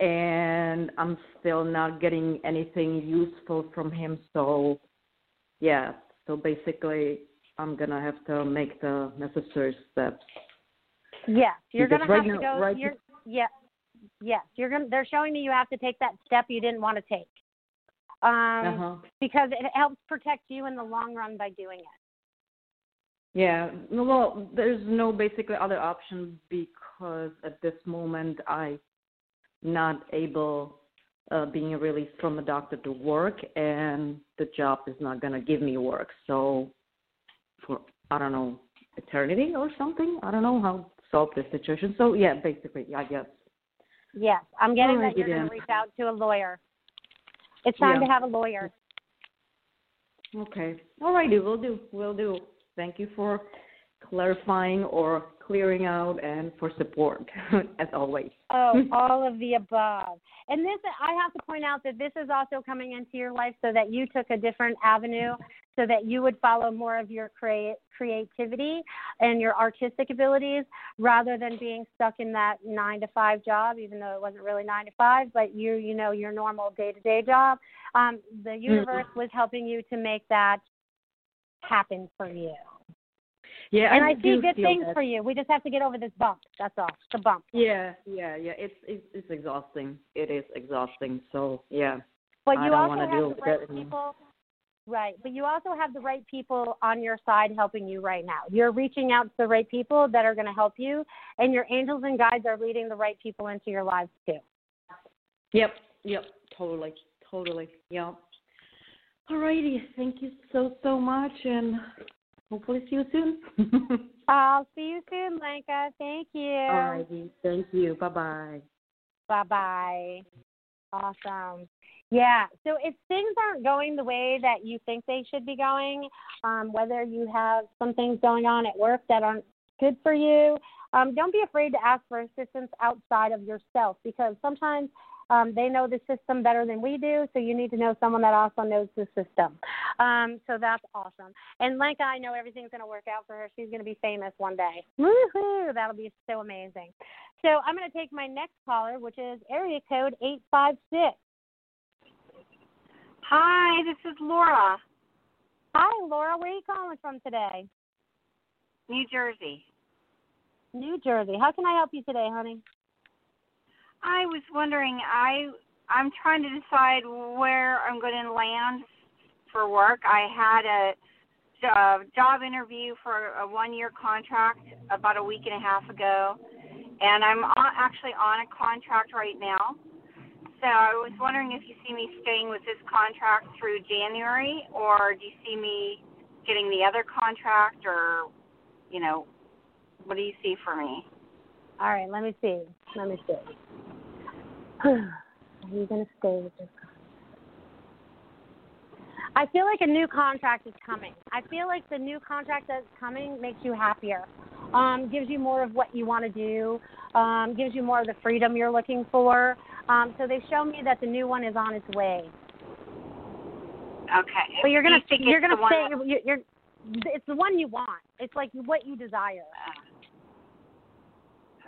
[SPEAKER 7] and I'm still not getting anything useful from him. So, yeah. So basically, I'm gonna have to make the necessary steps.
[SPEAKER 4] Yes, you're
[SPEAKER 7] Because
[SPEAKER 4] gonna
[SPEAKER 7] right
[SPEAKER 4] have to go.
[SPEAKER 7] right
[SPEAKER 4] you're, yeah, yes, you're gonna. They're showing me you have to take that step you didn't want to take, um,
[SPEAKER 7] Uh-huh.
[SPEAKER 4] because it helps protect you in the long run by doing it.
[SPEAKER 7] Yeah, no, well, there's no basically other option because at this moment I not able uh, being released from the doctor to work, and the job is not gonna give me work. So for I don't know eternity or something. I don't know how to solve this situation. So yeah, basically, I guess.
[SPEAKER 4] Yes, I'm getting that you're gonna reach out to a lawyer. It's time
[SPEAKER 7] Yeah.
[SPEAKER 4] to have a lawyer.
[SPEAKER 7] Okay. Alrighty, we'll do. We'll do. Thank you for clarifying or clearing out and for support as always.
[SPEAKER 4] Oh, all of the above. And this, I have to point out that this is also coming into your life so that you took a different avenue, so that you would follow more of your crea- creativity and your artistic abilities rather than being stuck in that nine to five job, even though it wasn't really nine to five, but you, you know, your normal day to day job. Um, the
[SPEAKER 7] Mm-hmm.
[SPEAKER 4] universe was helping you to make that happen for you.
[SPEAKER 7] Yeah,
[SPEAKER 4] and
[SPEAKER 7] I
[SPEAKER 4] I, see good things
[SPEAKER 7] that.
[SPEAKER 4] for you. We just have to get over this bump. That's all. The bump.
[SPEAKER 7] Yeah, yeah, yeah. It's it's, it's exhausting. It is exhausting. So yeah.
[SPEAKER 4] But
[SPEAKER 7] I
[SPEAKER 4] you
[SPEAKER 7] don't
[SPEAKER 4] also have
[SPEAKER 7] deal
[SPEAKER 4] the right
[SPEAKER 7] that anymore.
[SPEAKER 4] people. Right. But you also have the right people on your side helping you right now. You're reaching out to the right people that are going to help you, and your angels and guides are leading the right people into your lives too.
[SPEAKER 7] Yep, yep, totally, totally. Yep. Alrighty, thank you so so much, and hopefully see you soon.
[SPEAKER 4] I'll see you soon, Lenka. Thank you.
[SPEAKER 7] Alrighty, thank you. Bye bye.
[SPEAKER 4] Bye bye. Awesome. Yeah. So if things aren't going the way that you think they should be going, um, whether you have some things going on at work that aren't good for you, um, don't be afraid to ask for assistance outside of yourself because sometimes um, they know the system better than we do. So you need to know someone that also knows the system. Um, so that's awesome. And Lenka, I know everything's going to work out for her. She's going to be famous one day. Woohoo! That'll be so amazing. So I'm going to take my next caller, which is area code 856.
[SPEAKER 8] Hi, this is Laura,
[SPEAKER 4] Hi, Laura. Where are you calling from today?
[SPEAKER 8] New Jersey.
[SPEAKER 4] New Jersey. How can I help you today, honey?
[SPEAKER 8] I was wondering, I I'm trying to decide where I'm going to land for work. I had a, uh job interview for a one-year contract about a week and a half ago, and I'm on, actually on a contract right now. So I was wondering if you see me staying with this contract through January, or do you see me getting the other contract, or you know, what do you see for me?
[SPEAKER 4] All right, let me see. Let me see. Are you going to stay with this contract? I feel like a new contract is coming. I feel like the new contract that's coming makes you happier, um, gives you more of what you want to do, um, gives you more of the freedom you're looking for. Um, so they show me that the new one is on its way.
[SPEAKER 8] Okay.
[SPEAKER 4] But you're gonna
[SPEAKER 8] you
[SPEAKER 4] you're gonna stay.
[SPEAKER 8] that-
[SPEAKER 4] You're, you're it's the one you want. It's like what you desire.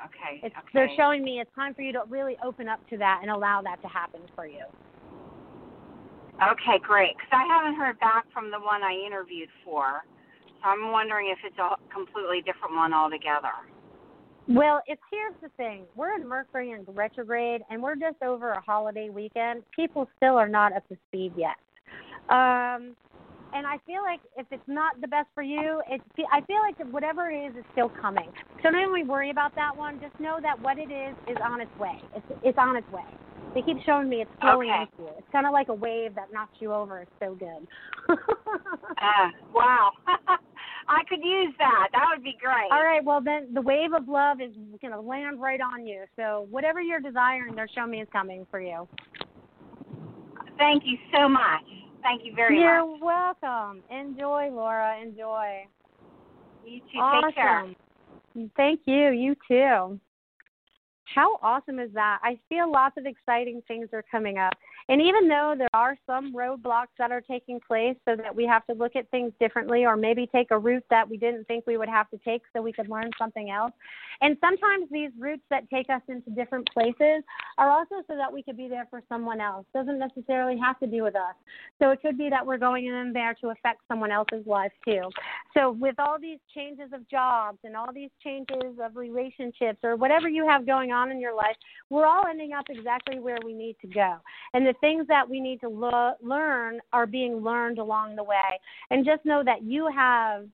[SPEAKER 8] Okay.
[SPEAKER 4] It's,
[SPEAKER 8] okay.
[SPEAKER 4] They're showing me it's time for you to really open up to that and allow that to happen for you.
[SPEAKER 8] Okay, great. Because I haven't heard back from the one I interviewed for, so I'm wondering if it's a completely different one altogether.
[SPEAKER 4] Well, it's here's the thing. We're in Mercury in retrograde, and we're just over a holiday weekend. People still are not up to speed yet. Um, and I feel like if it's not the best for you, it's. I feel like whatever it is is still coming. So don't even worry about that one. Just know that what it is is on its way. It's it's on its way. They keep showing me it's flowing
[SPEAKER 8] Okay.
[SPEAKER 4] into you. It's kind of like a wave that knocks you over. It's so good.
[SPEAKER 8] Uh, wow. I could use that. That would be great.
[SPEAKER 4] All right, well then the wave of love is going to land right on you. So whatever you're desiring, they're showing me is coming for you.
[SPEAKER 8] Thank you so much. Thank you very much.
[SPEAKER 4] You're welcome. Enjoy, Laura. Enjoy.
[SPEAKER 8] You too.
[SPEAKER 4] awesome.
[SPEAKER 8] Take care.
[SPEAKER 4] Thank you. You too. How awesome is that? I feel lots of exciting things are coming up. And even though there are some roadblocks that are taking place so that we have to look at things differently or maybe take a route that we didn't think we would have to take so we could learn something else. And sometimes these routes that take us into different places are also so that we could be there for someone else. Doesn't necessarily have to do with us. So it could be that we're going in there to affect someone else's life too. So with all these changes of jobs and all these changes of relationships or whatever you have going on in your life, we're all ending up exactly where we need to go. And the things that we need to lo- learn are being learned along the way. And just know that you have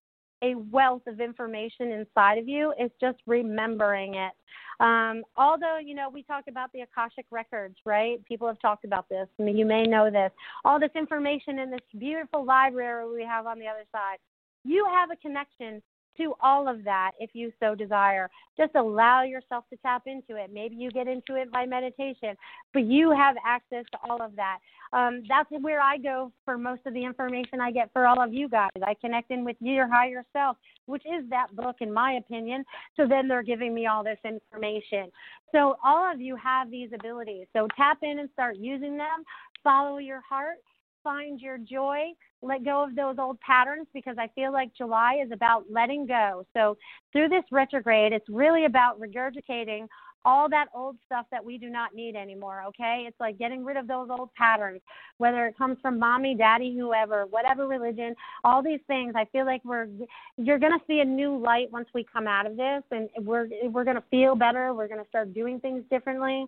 [SPEAKER 4] a wealth of information inside of you. It's just remembering it. Um, although, you know, we talk about the Akashic Records, right? People have talked about this. I mean, you may know this. All this information in this beautiful library we have on the other side. You have a connection to all of that if you so desire. Just allow yourself to tap into it. Maybe you get into it by meditation, but you have access to all of that. Um, that's where I go for most of the information I get for all of you guys. I connect in with your higher self, which is that book, in my opinion. So then they're giving me all this information. So all of you have these abilities. So tap in and start using them. Follow your heart find your joy, let go of those old patterns because I feel like July is about letting go. So through this retrograde, it's really about regurgitating all that old stuff that we do not need anymore, okay? It's like getting rid of those old patterns, whether it comes from mommy, daddy, whoever, whatever religion, all these things. I feel like we're you're going to see a new light once we come out of this and we're we're going to feel better, we're going to start doing things differently.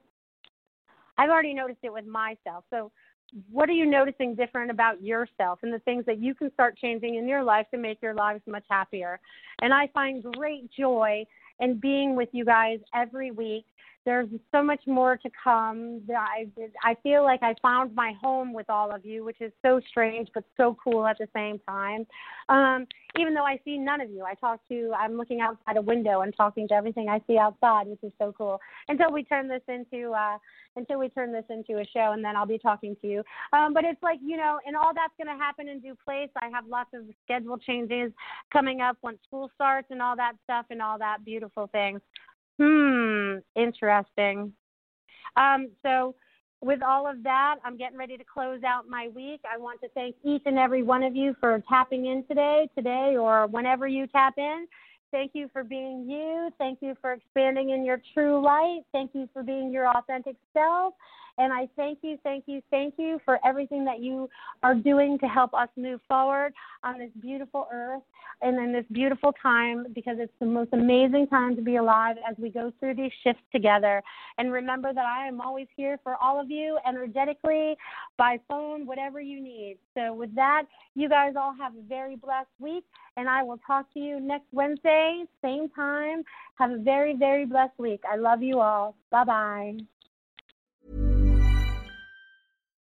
[SPEAKER 4] I've already noticed it with myself. So what are you noticing different about yourself and the things that you can start changing in your life to make your lives much happier? And I find great joy in being with you guys every week there's so much more to come. I I feel like I found my home with all of you, which is so strange but so cool at the same time. Um, even though I see none of you, I talk to. I'm looking outside a window and talking to everything I see outside, which is so cool. Until we turn this into uh, until we turn this into a show, and then I'll be talking to you. Um, but it's like you know, and all that's going to happen in due place. I have lots of schedule changes coming up once school starts and all that stuff and all that beautiful things. Hmm, interesting. Um, so, with all of that, I'm getting ready to close out my week. I want to thank each and every one of you for tapping in today, today, or whenever you tap in. Thank you for being you. Thank you for expanding in your true light. Thank you for being your authentic self. And I thank you, thank you, thank you for everything that you are doing to help us move forward on this beautiful earth and in this beautiful time because it's the most amazing time to be alive as we go through these shifts together. And remember that I am always here for all of you energetically, by phone, whatever you need. So, with that, you guys all have a very blessed week, and I will talk to you next Wednesday, same time. Have a very, very blessed week. I love you all. Bye bye.